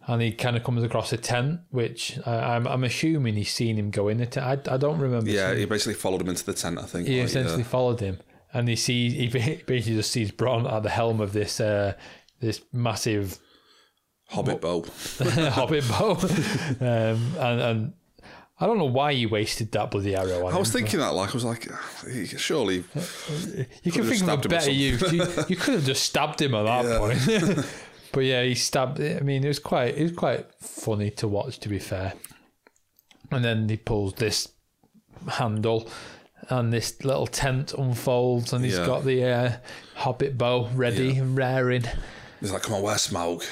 and he kind of comes across a tent, which uh, I'm, I'm assuming he's seen him go in it. I, I don't remember. Yeah, he basically followed him into the tent. I think. he like, essentially followed him, and he sees he basically just sees Bronn at the helm of this uh, this massive Hobbit bow. hobbit bow, um, and and I don't know why you wasted that bloody arrow on I was him. thinking that, like, I was like, surely, You can think of a better use. You, you could have just stabbed him at that Yeah. point. but yeah, he stabbed. I mean, it was quite it was quite funny to watch. To be fair, and then he pulls this handle, and this little tent unfolds, and he's Yeah. got the uh, hobbit bow ready and raring, he's like, come on, where's Smaug?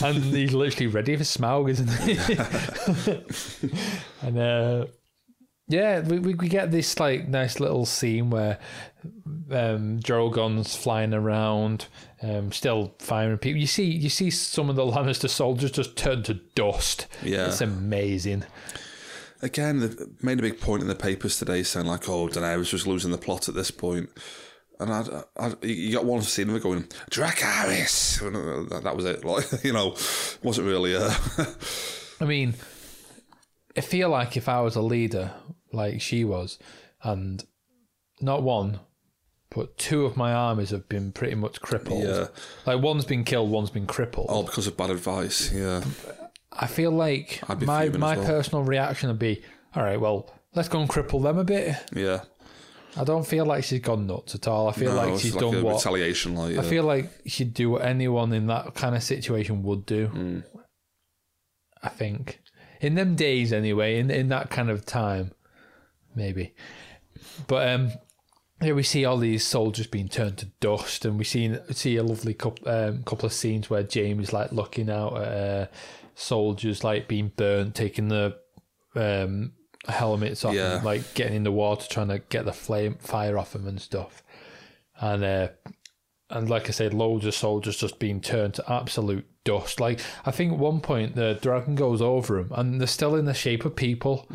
and he's literally ready for Smaug, isn't he? and uh, Yeah, we, we, we get this like nice little scene where um, Drogon's flying around, um, still firing people. You see, you see some of the Lannister soldiers just turn to dust. Yeah. it's amazing. Again, they made a big point in the papers today saying like, "Oh, Daenerys was just losing the plot at this point," and I, I, you got one scene of it going, "Dracarys," and that- that was it. Like, you know, wasn't really. Uh, I mean, I feel like if I was a leader like she was, and not one, but two of my armies have been pretty much crippled. Yeah. Like one's been killed, one's been crippled. all because of bad advice. Yeah, I feel like my my well. personal reaction would be, all right, well, let's go and cripple them a bit. yeah. I don't feel like she's gone nuts at all. I feel No, like she's like done what retaliation. Like, I feel like she'd do what anyone in that kind of situation would do. Hmm. I think in them days, anyway, in in that kind of time, maybe. But um, here we see all these soldiers being turned to dust, and we see see a lovely couple um, couple of scenes where Jaime's like looking out at uh, soldiers like being burnt, taking the um, helmets off, Yeah. and, like getting in the water, trying to get the flame fire off them and stuff. And uh, and like I said, loads of soldiers just being turned to absolute dust. Like I think at one point the dragon goes over them, and they're still in the shape of people.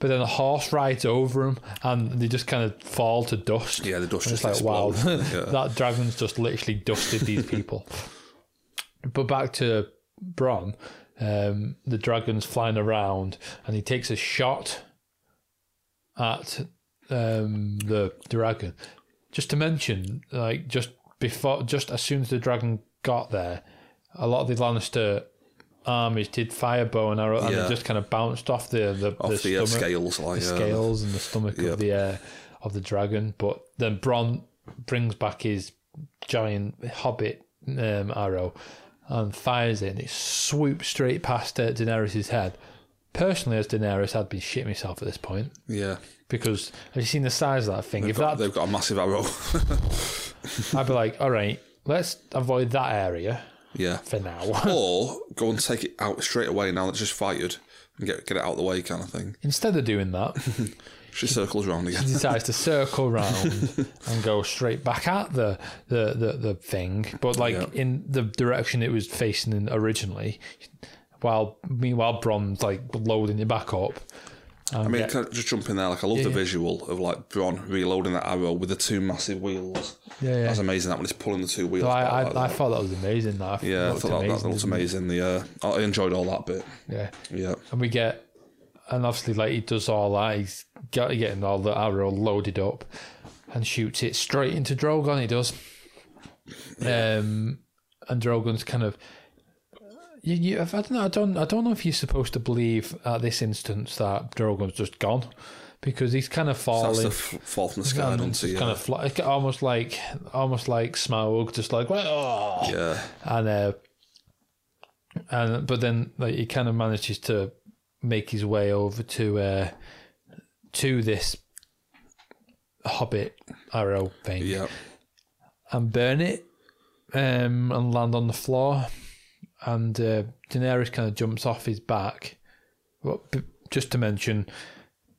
But then a horse rides over them, and they just kind of fall to dust. Yeah, the dust just like wow. Yeah. that dragon's just literally dusted these people. but back to Bronn, um, the dragon's flying around, and he takes a shot at um, the dragon. Just to mention, like just before, just as soon as the dragon got there, a lot of the Lannister armies did fire bow and arrow, and Yeah. they just kind of bounced off the the, off the, the uh, stomach scales, like the yeah. scales and the stomach Yep. of the uh, of the dragon. But then Bronn brings back his giant hobbit um, arrow and fires it, and it swoops straight past uh, Daenerys' head. Personally, as Daenerys, I'd be shitting myself at this point Yeah, because have you seen the size of that thing? if that, they've got a massive arrow. I'd be like, all right, let's avoid that area yeah, for now. or go and take it out straight away now that it's just fired and get get it out of the way, kind of thing. Instead of doing that, She circles around again. She decides to circle round and go straight back at the the, the, the thing, but like Yeah. in the direction it was facing in originally. While meanwhile, Bronn's like loading it back up. I mean, can I just jump in there? Like, I love the yeah. visual of like Bronn reloading that arrow with the two massive wheels. Yeah, yeah. That's amazing. That when it's pulling the two wheels. So I, I, like I thought that was amazing. That yeah, I thought that, that amazing, looked didn't it? amazing. The uh, I enjoyed all that bit. Yeah, Yeah, and we get, and obviously like he does all that. He's got getting all the arrow loaded up, and shoots it straight into Drogon. He does. Um, and Drogon's kind of. You, you, I don't know. I don't. I don't know if you're supposed to believe at this instance that Drogon's just gone, because he's kind of that's falling. the f- fall from the sky, and don't just see? kind of fly, almost like almost like Smaug, just like oh, yeah, and uh, and but then like he kind of manages to make his way over to uh, to this hobbit arrow thing yeah, and burn it um, and land on the floor. And uh, Daenerys kind of jumps off his back. Well, b- just to mention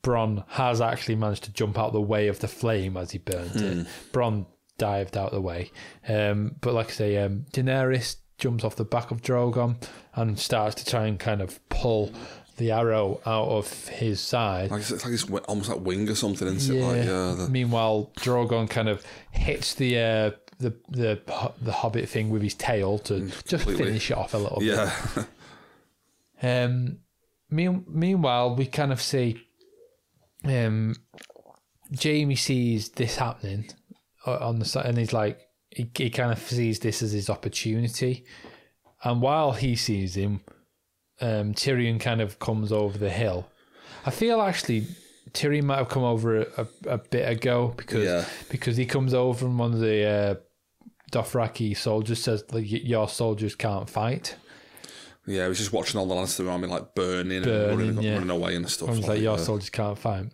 Bronn has actually managed to jump out the way of the flame as he burnt it. Bronn dived out the way. Um, but like I say um, Daenerys jumps off the back of Drogon and starts to try and kind of pull the arrow out of his side like it's, it's like it's almost like wing or something, isn't it? Like, yeah, the, Meanwhile, Drogon kind of hits the uh, the the the Hobbit thing with his tail to just Mm, completely. finish it off a little yeah, bit. Um, mean, meanwhile, we kind of see um, Jaime sees this happening uh, on the side, and he's like, he, he kind of sees this as his opportunity. And while he sees him, um, Tyrion kind of comes over the hill. I feel actually Tyrion might have come over a, a, a bit ago because Yeah. because he comes over and one of the uh, Dothraki soldiers says like your soldiers can't fight. yeah. I was just watching all the Lannister army like burning, Burning, and running, yeah. running away and stuff. I was like, like, your yeah. soldiers can't fight.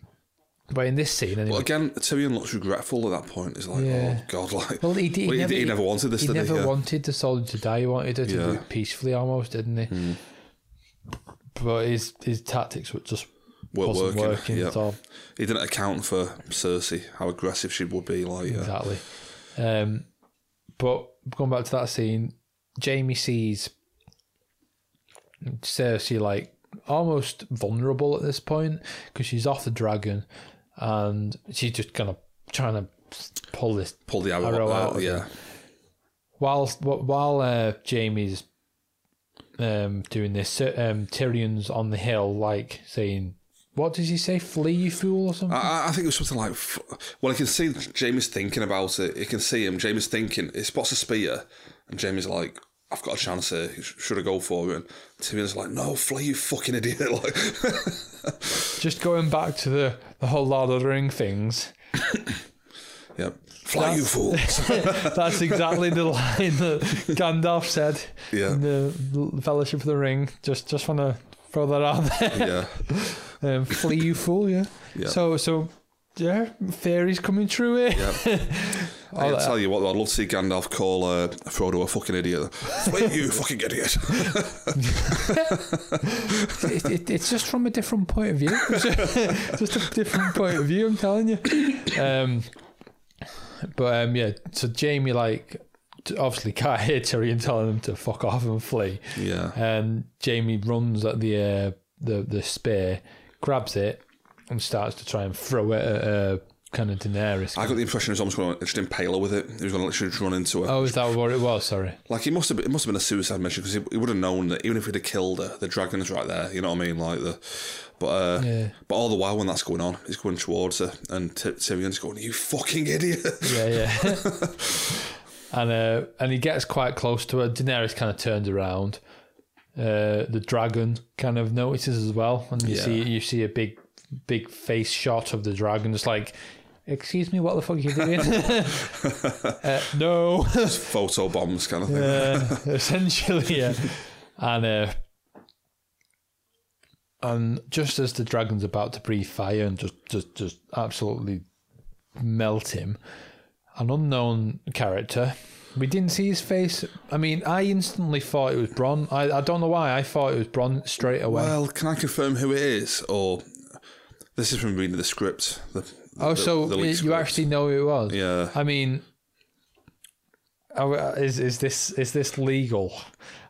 But in this scene, anyway, But again, Tyrion looks regretful at that point. He's like, Yeah. oh god, like, well, he, did- he, well, he, never, he never wanted this. he never he? Wanted the soldier to die. He wanted her to Yeah. do it peacefully, almost, didn't he? But his his tactics were just Weren't wasn't working, working, yeah. at all. He didn't account for Cersei, how aggressive she would be. Like, yeah. Exactly. Um, but going back to that scene, Jaime sees Cersei like almost vulnerable at this point because she's off the dragon and she's just kind of trying to pull this pull the arrow, Arrow out. out of yeah, while while uh, Jaime's um, doing this, um, Tyrion's on the hill, like saying, "What does he say? Flee, you fool!" or something. I, I think it was something like, well, I can see Jaime's thinking about it. You can see him. Jaime's thinking. He spots a spear, and Jaime's like, "I've got a chance here. Should I go for it?" And Tyrion's like, "No, flee, you fucking idiot!" Like, Just going back to the the whole Lord of the Ring things. yeah, fly, you fools. That's exactly the line that Gandalf said Yeah. in the Fellowship of the Ring. Just just want to throw that out there. yeah, Um, flee, you fool! Yeah. Yeah. So so yeah, fairies coming through here. yeah. I'll tell you what, I'd love to see Gandalf call uh, Frodo a fucking idiot. Flee, you fucking idiot. it, it, it's just from a different point of view. just a different point of view. I'm telling you. Um, but um, yeah, so Jaime like obviously can't hear Tyrion telling him to fuck off and flee, yeah, and Jaime runs at the uh, the the spear, grabs it, and starts to try and throw it at uh, kind of Daenerys. I got the impression he was almost going to just impale her with it. He was going to literally just run into her. oh, is that what it was? Sorry. Like he must have been, it must have been a suicide mission because he, he would have known that even if he'd have killed her, the dragon's right there. You know what I mean? Like the, but uh, Yeah. but all the while when that's going on, he's going towards her, and T- Tyrion's going, "You fucking idiot!" Yeah, yeah. and uh, and he gets quite close to her. Daenerys kind of turns around. Uh, the dragon kind of notices as well, and you Yeah. see you see a big big face shot of the dragon. It's like, excuse me, what the fuck are you doing? uh, no, Photo bombs kind of thing. uh, essentially, yeah. And uh, and just as the dragon's about to breathe fire and just just just absolutely melt him, an unknown character. We didn't see his face. I mean, I instantly thought it was Bronn. I, I don't know why. I thought it was Bronn straight away. Well, can I confirm who it is, or this is from reading the script? The, oh, the- so the you actually know who it was? Yeah. I mean, are is is this is this legal?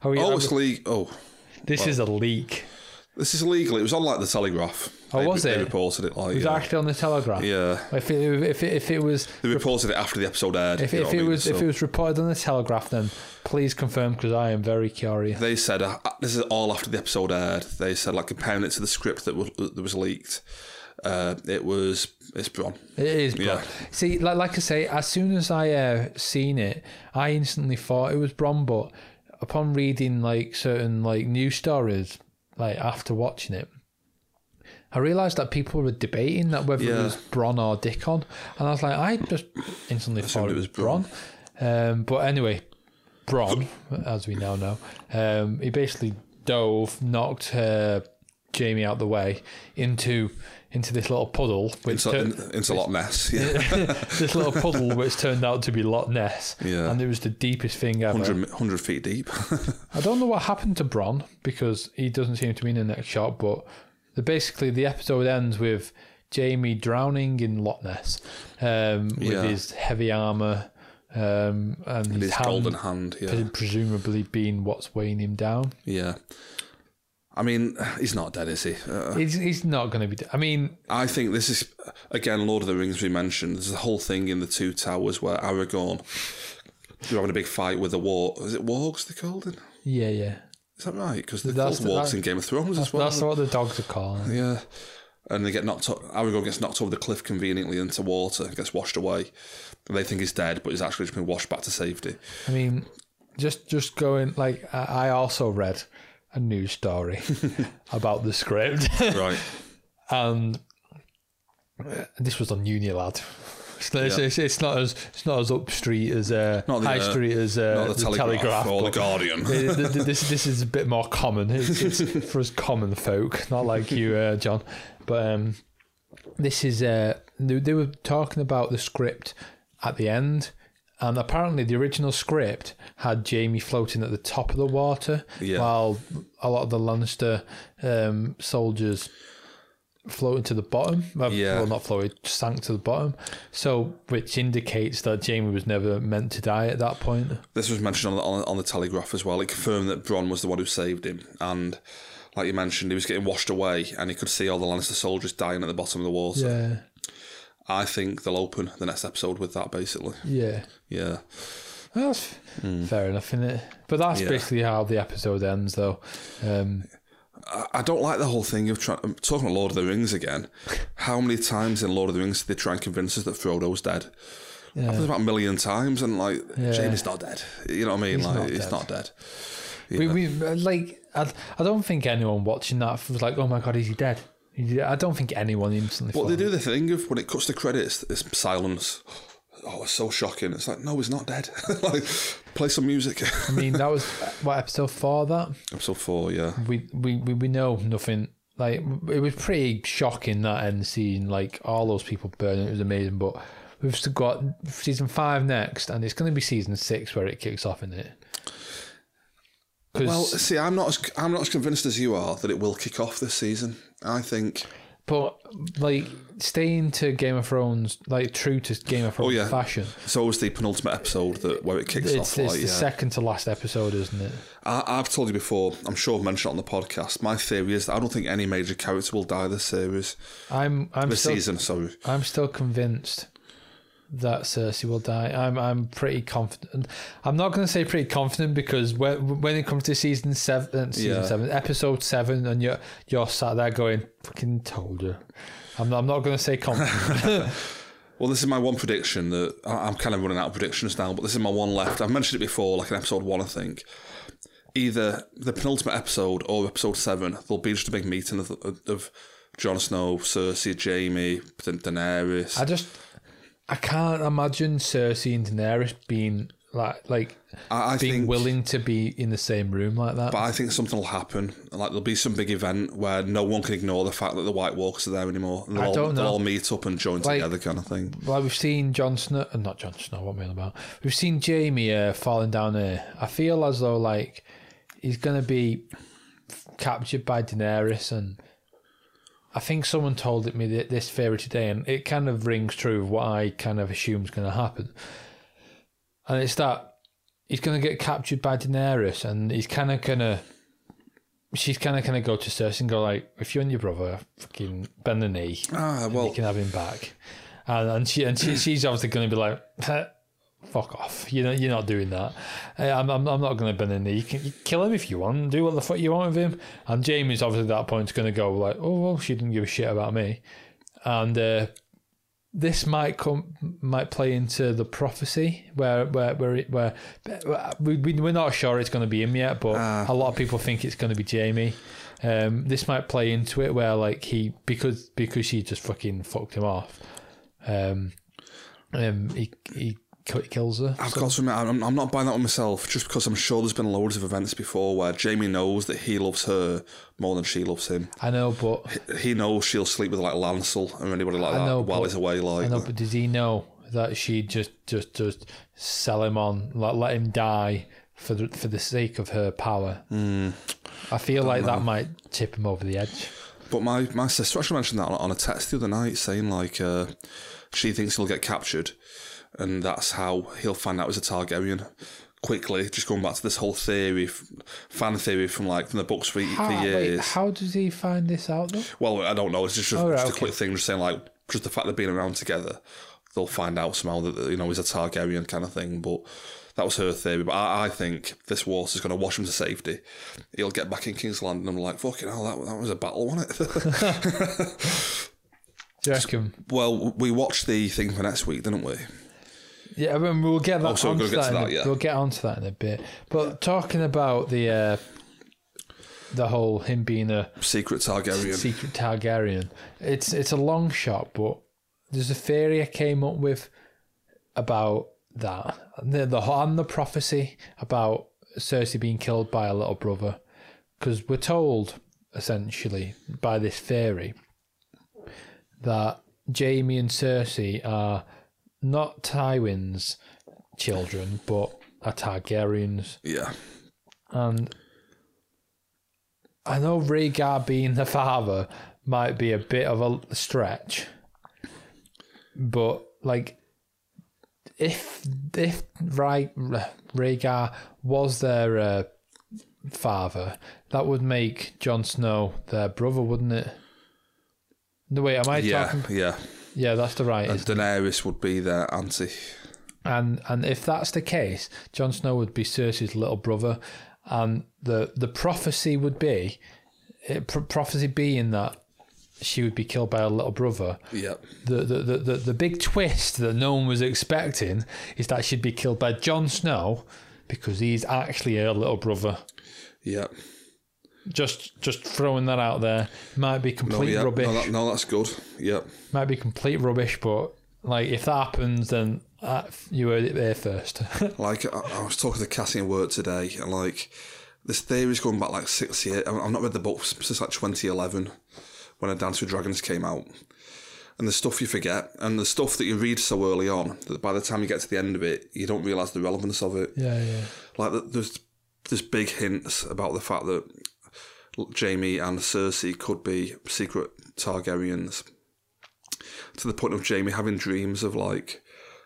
Are we, Oh, it's legal. Oh, this is a leak. this is illegal. It was on like the Telegraph. Oh, they, was They it? reported it like It was yeah. actually on the Telegraph. yeah. If it if it, if it was They reported it after the episode aired. if, if it mean? was if it was reported on the Telegraph, then please confirm because I am very curious. they said uh, this is all after the episode aired. They said like comparing it to the script that was that was leaked. Uh, it was it's Bronn. It is, Bronn. Yeah. See, like, like I say, as soon as I uh, seen it, I instantly thought it was Bronn. But upon reading like certain like news stories, like after watching it, I realised that people were debating that whether it was Bronn or Dickon, and I was like, I just instantly thought it was Bronn. Um, but anyway, Bronn, as we now know, um, he basically dove, knocked uh, Jaime out the way into into this little puddle, which Into, tur- in, into Loch Ness. Yeah. this little puddle which turned out to be Loch Ness. Yeah. And it was the deepest thing ever. 100, 100 feet deep. I don't know what happened to Bronn because he doesn't seem to be in the next shot, but the, basically the episode ends with Jaime drowning in Loch Ness um, with Yeah. his heavy armour um, and his, His hand golden hand. Yeah. presumably being what's weighing him down. Yeah. I mean, he's not dead, is he? Uh, He's, he's not going to be. Dead. I mean, I think this is again Lord of the Rings. We mentioned there's a whole thing in the Two Towers where Aragorn you're having a big fight with the war. Is it wargs they called it? yeah, yeah. Is that right? Because they're That's called the- wargs in Game of Thrones as well. That's what the dogs are it. Yeah. And they get knocked. Aragorn gets knocked over the cliff conveniently into water, gets washed away. And they think he's dead, but he's actually just been washed back to safety. I mean, just just going like I also read a news story about the script, Right. and this was on Unilad. It's Yeah. it's, it's not as it's not as up street as uh, Not the, high uh, street as uh, Not the, Telegraph, or the Guardian. it- th- th- this this is a bit more common. It's, it's for us common folk, not like you, uh, John. But um, this is uh, they, they were talking about the script at the end, and apparently the original script had Jaime floating at the top of the water, Yeah. while a lot of the Lannister um, soldiers floated to the bottom. Well, Yeah. well, not floated, sank to the bottom. So, which indicates that Jaime was never meant to die at that point. This was mentioned on the, on, on the Telegraph as well. It confirmed that Bronn was the one who saved him, and like you mentioned, he was getting washed away, and he could see all the Lannister soldiers dying at the bottom of the water. Yeah, I think they'll open the next episode with that, basically. yeah. Yeah, that's hmm. fair enough, isn't it? But that's. Yeah. basically how the episode ends, though. Um, I, I don't like the whole thing of trying. I'm um, talking about Lord of the Rings again. How many times in Lord of the Rings did they try and convince us that Frodo's dead? yeah. Happens about a million times, and like Yeah. Jaime's not dead. You know what I mean? He's like not he's dead. not dead. We, we uh, like. I, I don't think anyone watching that was like, "Oh my god, is he dead?" I don't think anyone instantly. But they do the thing of when it cuts to credits, it's silence. Oh, it's so shocking. It's like, no, he's not dead. like, play some music. I mean, that was what episode four. That Episode four, yeah. we we we, we know nothing. Like it was pretty shocking that end scene. Like all those people burning, it was amazing. But we've still got season five next, and it's going to be season six where it kicks off, in it? Well, see, I'm not as I'm not as convinced as you are that it will kick off this season. I think but like staying to Game of Thrones, like true to Game of oh, Thrones Oh, yeah. fashion. It's always the penultimate episode that where it kicks It's, off. it's Like, the yeah. second to last episode, isn't it? I, I've told you before. I'm sure I've mentioned it on the podcast. My theory is that I don't think any major character will die this series, I'm I'm this still season. Sorry. I'm still convinced that Cersei will die. I'm I'm pretty confident. I'm not going to say pretty confident because when when it comes to season seven, uh, season Yeah. seven, episode seven, and you're you're sat there going, "Fucking told you." I'm not, I'm not going to say confident. Well, this is my one prediction that I'm kind of running out of predictions now, but this is my one left. I've mentioned it before, like in episode one, I think. Either the penultimate episode or episode seven, there'll be just a big meeting of, of Jon Snow, Cersei, Jaime, Da- Daenerys. I just I can't imagine Cersei and Daenerys being like like I, I being think, willing to be in the same room like that. but I think something will happen. Like there'll be some big event where no one can ignore the fact that the White Walkers are there anymore. And they'll, I all, don't know. they'll all meet up and join Like- together, kind of thing. Like we've seen Jon Snow, uh, not Jon Snow. What am I on about? We've seen Jaime uh, falling down here. I feel as though like he's gonna be captured by Daenerys, and I think someone told it me th- this theory today, and it kind of rings true of what I kind of assume is going to happen. And it's that he's going to get captured by Daenerys, and he's kind of gonna. She's kind of gonna go to Cersei and go like, "If you and your brother fucking bend the knee, Ah, well, you can have him back. And, and she and she, she's obviously going to be like, fuck off. You know, you're not doing that. Uh, I'm, I'm, I'm not going to bend the knee. You can you kill him if you want. Do what the fuck you want with him. And Jaime's obviously at that point going to go like, oh well, she didn't give a shit about me. And uh, this might come might play into the prophecy where where where it, where we, we we're not sure it's going to be him yet, but a lot of people think it's going to be Jaime. Um, this might play into it where like he because because she just fucking fucked him off. Um, um, he he kills her. I've got to admit, I'm, I'm not buying that one myself, just because I'm sure there's been loads of events before where Jaime knows that he loves her more than she loves him. I know, but He knows she'll sleep with like Lancel or anybody like that know, while but- he's away. Like, I know, but does he know that she just just just sell him on, let, let him die for the for the sake of her power? I feel like that might tip him over the edge. But my, my sister actually mentioned that on, on a text the other night, saying like uh, she thinks he'll get captured, and that's how he'll find out he's a Targaryen. Quickly, just going back to this whole theory, fan theory from like from the books for, How, for wait, years. how does he find this out though? Well, I don't know. It's just, just, Oh, right, just a quick thing, just saying like just the fact they've been around together, they'll find out somehow that you know he's a Targaryen kind of thing. But that was her theory. But I, I think this water's going to wash him to safety. He'll get back in King's Landing and I'm like, fucking hell, that, that was a battle, wasn't it? Do you reckon? well, we watched the thing for next week, didn't we? Yeah, I mean, we'll get that. Oh, so we're onto get to in a- that, yeah. We'll get onto that in a bit. But talking about the uh, the whole him being a Secret Targaryen. secret Targaryen, it's it's a long shot, but there's a theory I came up with about that the the and the prophecy about Cersei being killed by a little brother, because we're told essentially by this theory that Jaime and Cersei are not Tywin's children, but are Targaryens. yeah. And I know Rhaegar being the father might be a bit of a stretch, but like if if right Rhaegar was their uh, father, that would make Jon Snow their brother, wouldn't it? No wait, am I Yeah, talking? yeah. Yeah, that's the right. And Daenerys would be their auntie. And and if that's the case, Jon Snow would be Cersei's little brother, and the the prophecy would be, it, pro- prophecy being that she would be killed by her little brother. Yeah. The, the the the the big twist that no one was expecting is that she'd be killed by Jon Snow because he's actually her little brother. Yeah. Just just throwing that out there might be No, complete yeah. rubbish. No, that, no, that's good. Yeah. Might be complete rubbish, but like if that happens, then uh, you heard it there first. Like I, I was talking to Cassie in work today, and like this theory's going back like six years. I- I've not read the book since like 2011 when A Dance with Dragons came out. And the stuff you forget, and the stuff that you read so early on that by the time you get to the end of it, you don't realise the relevance of it. yeah, yeah. Like there's there's big hints about the fact that Jaime and Cersei could be secret Targaryens. To the point of Jaime having dreams of like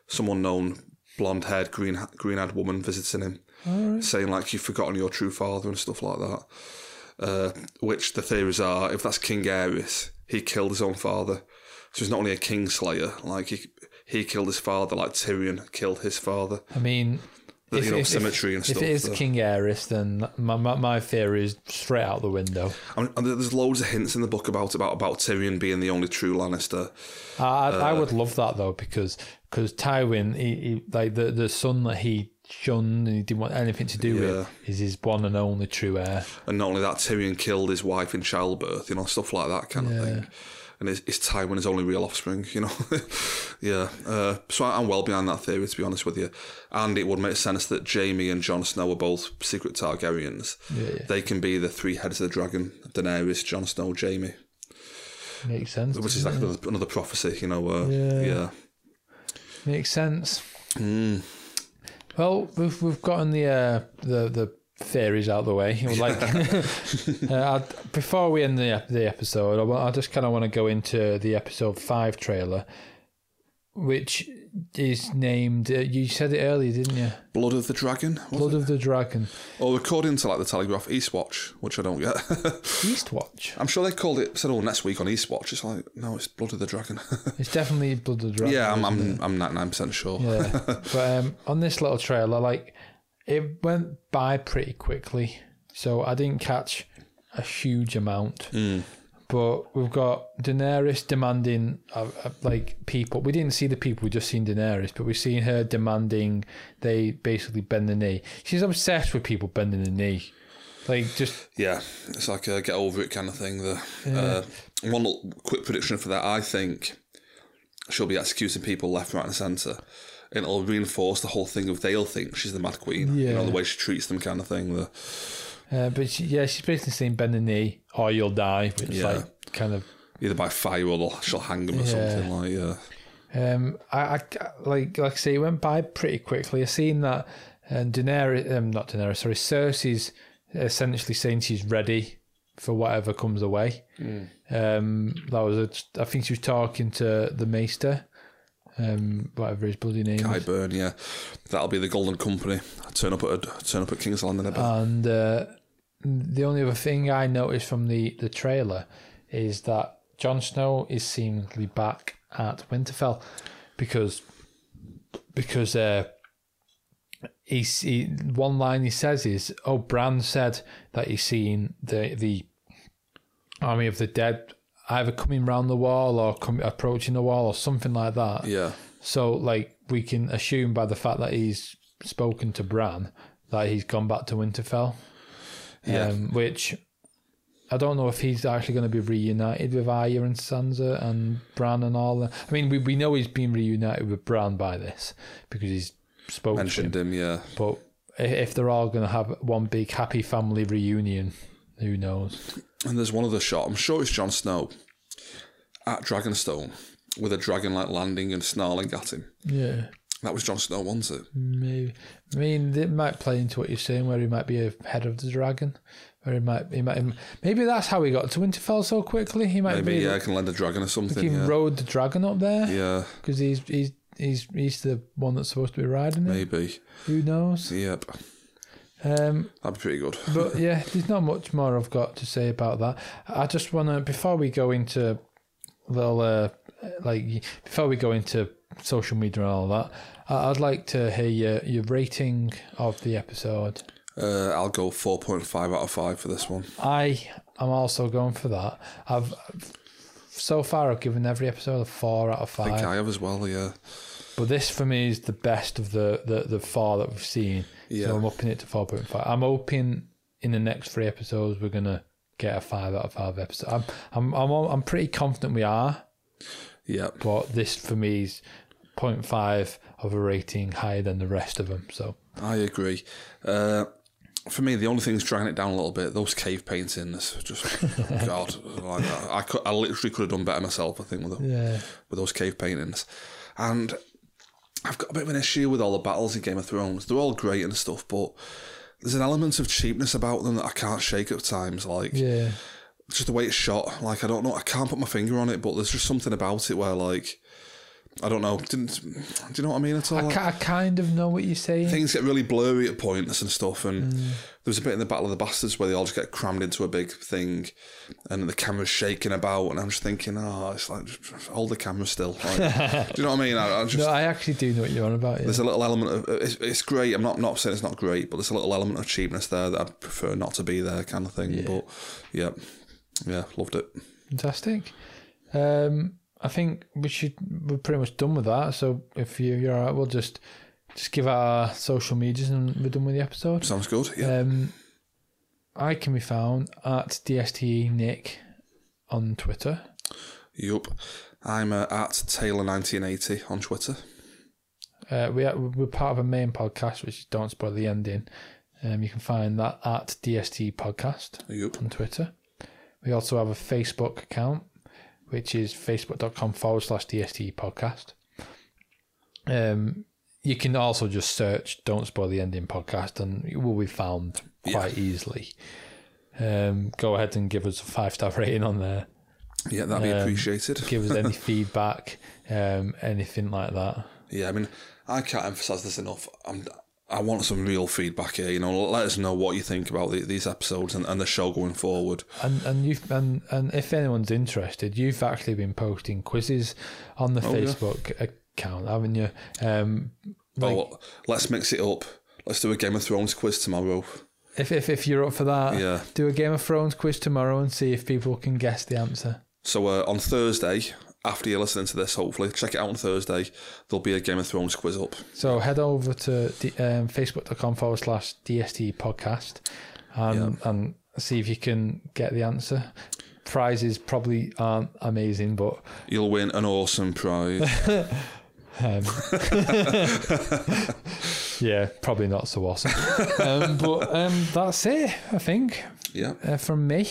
some unknown blonde-haired, green green-eyed woman visiting him, saying like you've forgotten your true father and stuff like that. Uh, which the theories are, if that's King Aerys, he killed his own father. So he's not only a king slayer, like he he killed his father, like Tyrion killed his father. I mean, The, you know, symmetry and if stuff. it is so. King Aerys, then my, my, my theory is straight out the window. I mean, there's loads of hints in the book about about about Tyrion being the only true Lannister. I, I Uh, would love that though because because Tywin, he, he, like the the son that he shunned and he didn't want anything to do Yeah. with, is his one and only true heir. And not only that, Tyrion killed his wife in childbirth, you know, stuff like that kind Yeah. of thing. And is, is Tywin his only real offspring, you know? yeah. Uh, so I'm well behind that theory, to be honest with you. And it would make sense that Jaime and Jon Snow are both secret Targaryens. Yeah, yeah. They can be the three heads of the dragon Daenerys, Jon Snow, Jaime. Makes sense. Which is like another, another prophecy, you know? Uh, Yeah. yeah. Makes sense. Mm. Well, we've we've gotten the uh, the the theories out of the way. Like uh, before we end the the episode, I, I just kind of want to go into the episode five trailer, which is named. Uh, you said it earlier, didn't you? Blood of the Dragon? Blood it? of the Dragon, Or according to like the Telegraph, Eastwatch, which I don't get. Eastwatch. I'm sure they called it said all next week on Eastwatch. It's like no, it's Blood of the Dragon. It's definitely Blood of the Dragon. yeah, I'm? I'm I'm 99 percent sure. Yeah, but um, on this little trailer, like it went by pretty quickly, so I didn't catch a huge amount. But we've got Daenerys demanding, uh, uh, like people. We didn't see the people; we just seen Daenerys, but we've seen her demanding they basically bend the knee. She's obsessed with people bending the knee, like just Yeah, it's like a get over it kind of thing. The uh, one little quick prediction for that. I think she'll be executing people left, right, and centre. And it'll reinforce the whole thing of they'll think she's the Mad Queen. You know, the way she treats them kind of thing. The, Uh, but she, yeah, she's basically saying bend the knee or you'll die, which Yeah. like kind of either by fire or she'll hang them or Yeah. something like yeah. Um, I, I like like I say, it went by pretty quickly. I seen that and Daenerys, um, not Daenerys, sorry, Cersei's essentially saying she's ready for whatever comes away. Um, that was a, I think she was talking to the Maester, um, whatever his bloody name Guy is, Byrne, yeah. That'll be the Golden Company. Turn up at turn up at King's Landing and uh, the only other thing I noticed from the the trailer is that Jon Snow is seemingly back at Winterfell because because uh, he's he, one line he says is oh Bran said that he's seen the the army of the dead either coming round the wall or come, approaching the wall or something like that. yeah. So like we can assume by the fact that he's spoken to Bran that he's gone back to Winterfell. Yeah. Um, which I don't know if he's actually going to be reunited with Arya and Sansa and Bran and all that. I mean, we, we know he's been reunited with Bran by this because he's spoken to him. Mentioned him, yeah. But if they're all going to have one big happy family reunion, who knows? And there's one other shot. I'm sure it's Jon Snow at Dragonstone with a dragon like landing and snarling at him. Yeah, That was Jon Snow, wasn't it? maybe. I mean, it might play into what you're saying, where he might be a head of the dragon. Or he might, he might, maybe that's how he got to Winterfell so quickly. He might Maybe be, yeah, I can lend a dragon or something. he Yeah, rode the dragon up there yeah, because he's he's he's he's the one that's supposed to be riding it. maybe. Who knows? Yep, Um, that'd be pretty good. but yeah, there's not much more I've got to say about that. I just want to before we go into little uh, like before we go into social media and all that, I'd like to hear your your rating of the episode. Uh, I'll go four point five out of five for this one. I am also going for that. I've so far I've given every episode a four out of I think I have as well. Yeah, but this for me is the best of the the, the four that we've seen. Yeah. So I'm upping it to four point five. I'm hoping in the next three episodes we're gonna get a five out of five episode. I'm I'm I'm I'm pretty confident we are, yeah. but this for me is 0.5 of a rating higher than the rest of them. So I agree. Uh, for me, the only thing's dragging it down a little bit. Those cave paintings, just God, like, I could, I literally could have done better myself. I think with them, yeah, with those cave paintings, and I've got a bit of an issue with all the battles in Game of Thrones. They're all great and stuff, but there's an element of cheapness about them that I can't shake at times. Like yeah. just the way it's shot. Like I don't know, I can't put my finger on it, but there's just something about it where like. I don't know. Didn't do you know what I mean at all? I, I kind of know what you're saying. things get really blurry at points and stuff. And Mm. there was a bit in the Battle of the Bastards where they all just get crammed into a big thing, and the camera's shaking about. And I'm just thinking, oh, it's like hold the camera still. Like, do you know what I mean? I, I just no, I actually do know what you're on about. Yeah. there's a little element of it's, it's great. I'm not not saying it's not great, but there's a little element of cheapness there that I prefer not to be there, kind of thing. But yeah, yeah, loved it. Fantastic. Um, I think we should. We're pretty much done with that. So if you, you're alright, we'll just just give our social medias and we're done with the episode. Sounds good. Yeah, Um, I can be found at DSTE Nick on Twitter. yup. I'm uh, at Taylor1980 on Twitter. Uh, we are, we're part of a main podcast, which is Don't Spoil the Ending. Um, you can find that at DST Podcast Yup. on Twitter. We also have a Facebook account, which is facebook.com forward slash DST Podcast. Um, you can also just search Don't Spoil the Ending Podcast and it will be found quite easily. Um, go ahead and give us a five star rating on there. Yeah, that'd be Um, appreciated. Give us any feedback, um, anything like that. Yeah, I mean, I can't emphasize this enough. I'm, I want some real feedback here. You know, let us know what you think about the, these episodes and, and the show going forward. And and you've and, and if anyone's interested, you've actually been posting quizzes on the Oh, yeah. Facebook account, haven't you? Um, oh, well, let's mix it up. Let's do a Game of Thrones quiz tomorrow. if, if if you're up for that, Yeah. do a Game of Thrones quiz tomorrow and see if people can guess the answer. So uh, on Thursday, after you're listening to this, hopefully check it out on Thursday. There'll be a Game of Thrones quiz up. So head over to the, um, facebook.com forward slash DST podcast and, and see if you can get the answer. Prizes probably aren't amazing, but You'll win an awesome prize. Um, yeah, probably not so awesome. um, but um, that's it, I think, yeah, uh, from me.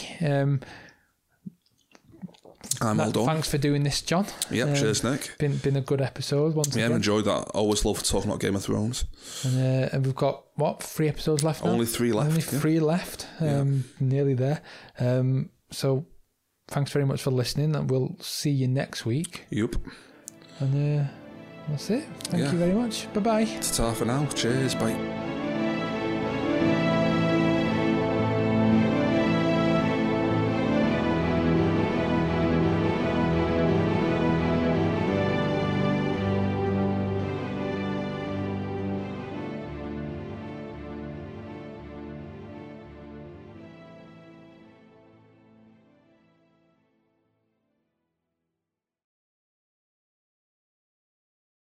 I'm all done. thanks for doing this, John. Yep, Um, cheers, Nick. Been been a good episode once Yeah, I've enjoyed that. Always love talking about Game of Thrones. And, uh, and we've got what three episodes left now? Only three left. Only yeah. three left. Um, Nearly there. Um, so thanks very much for listening, and we'll see you next week. Yep. And uh, that's it. Thank Yeah. you very much. Bye bye. Ta-ta for now. Cheers. Bye.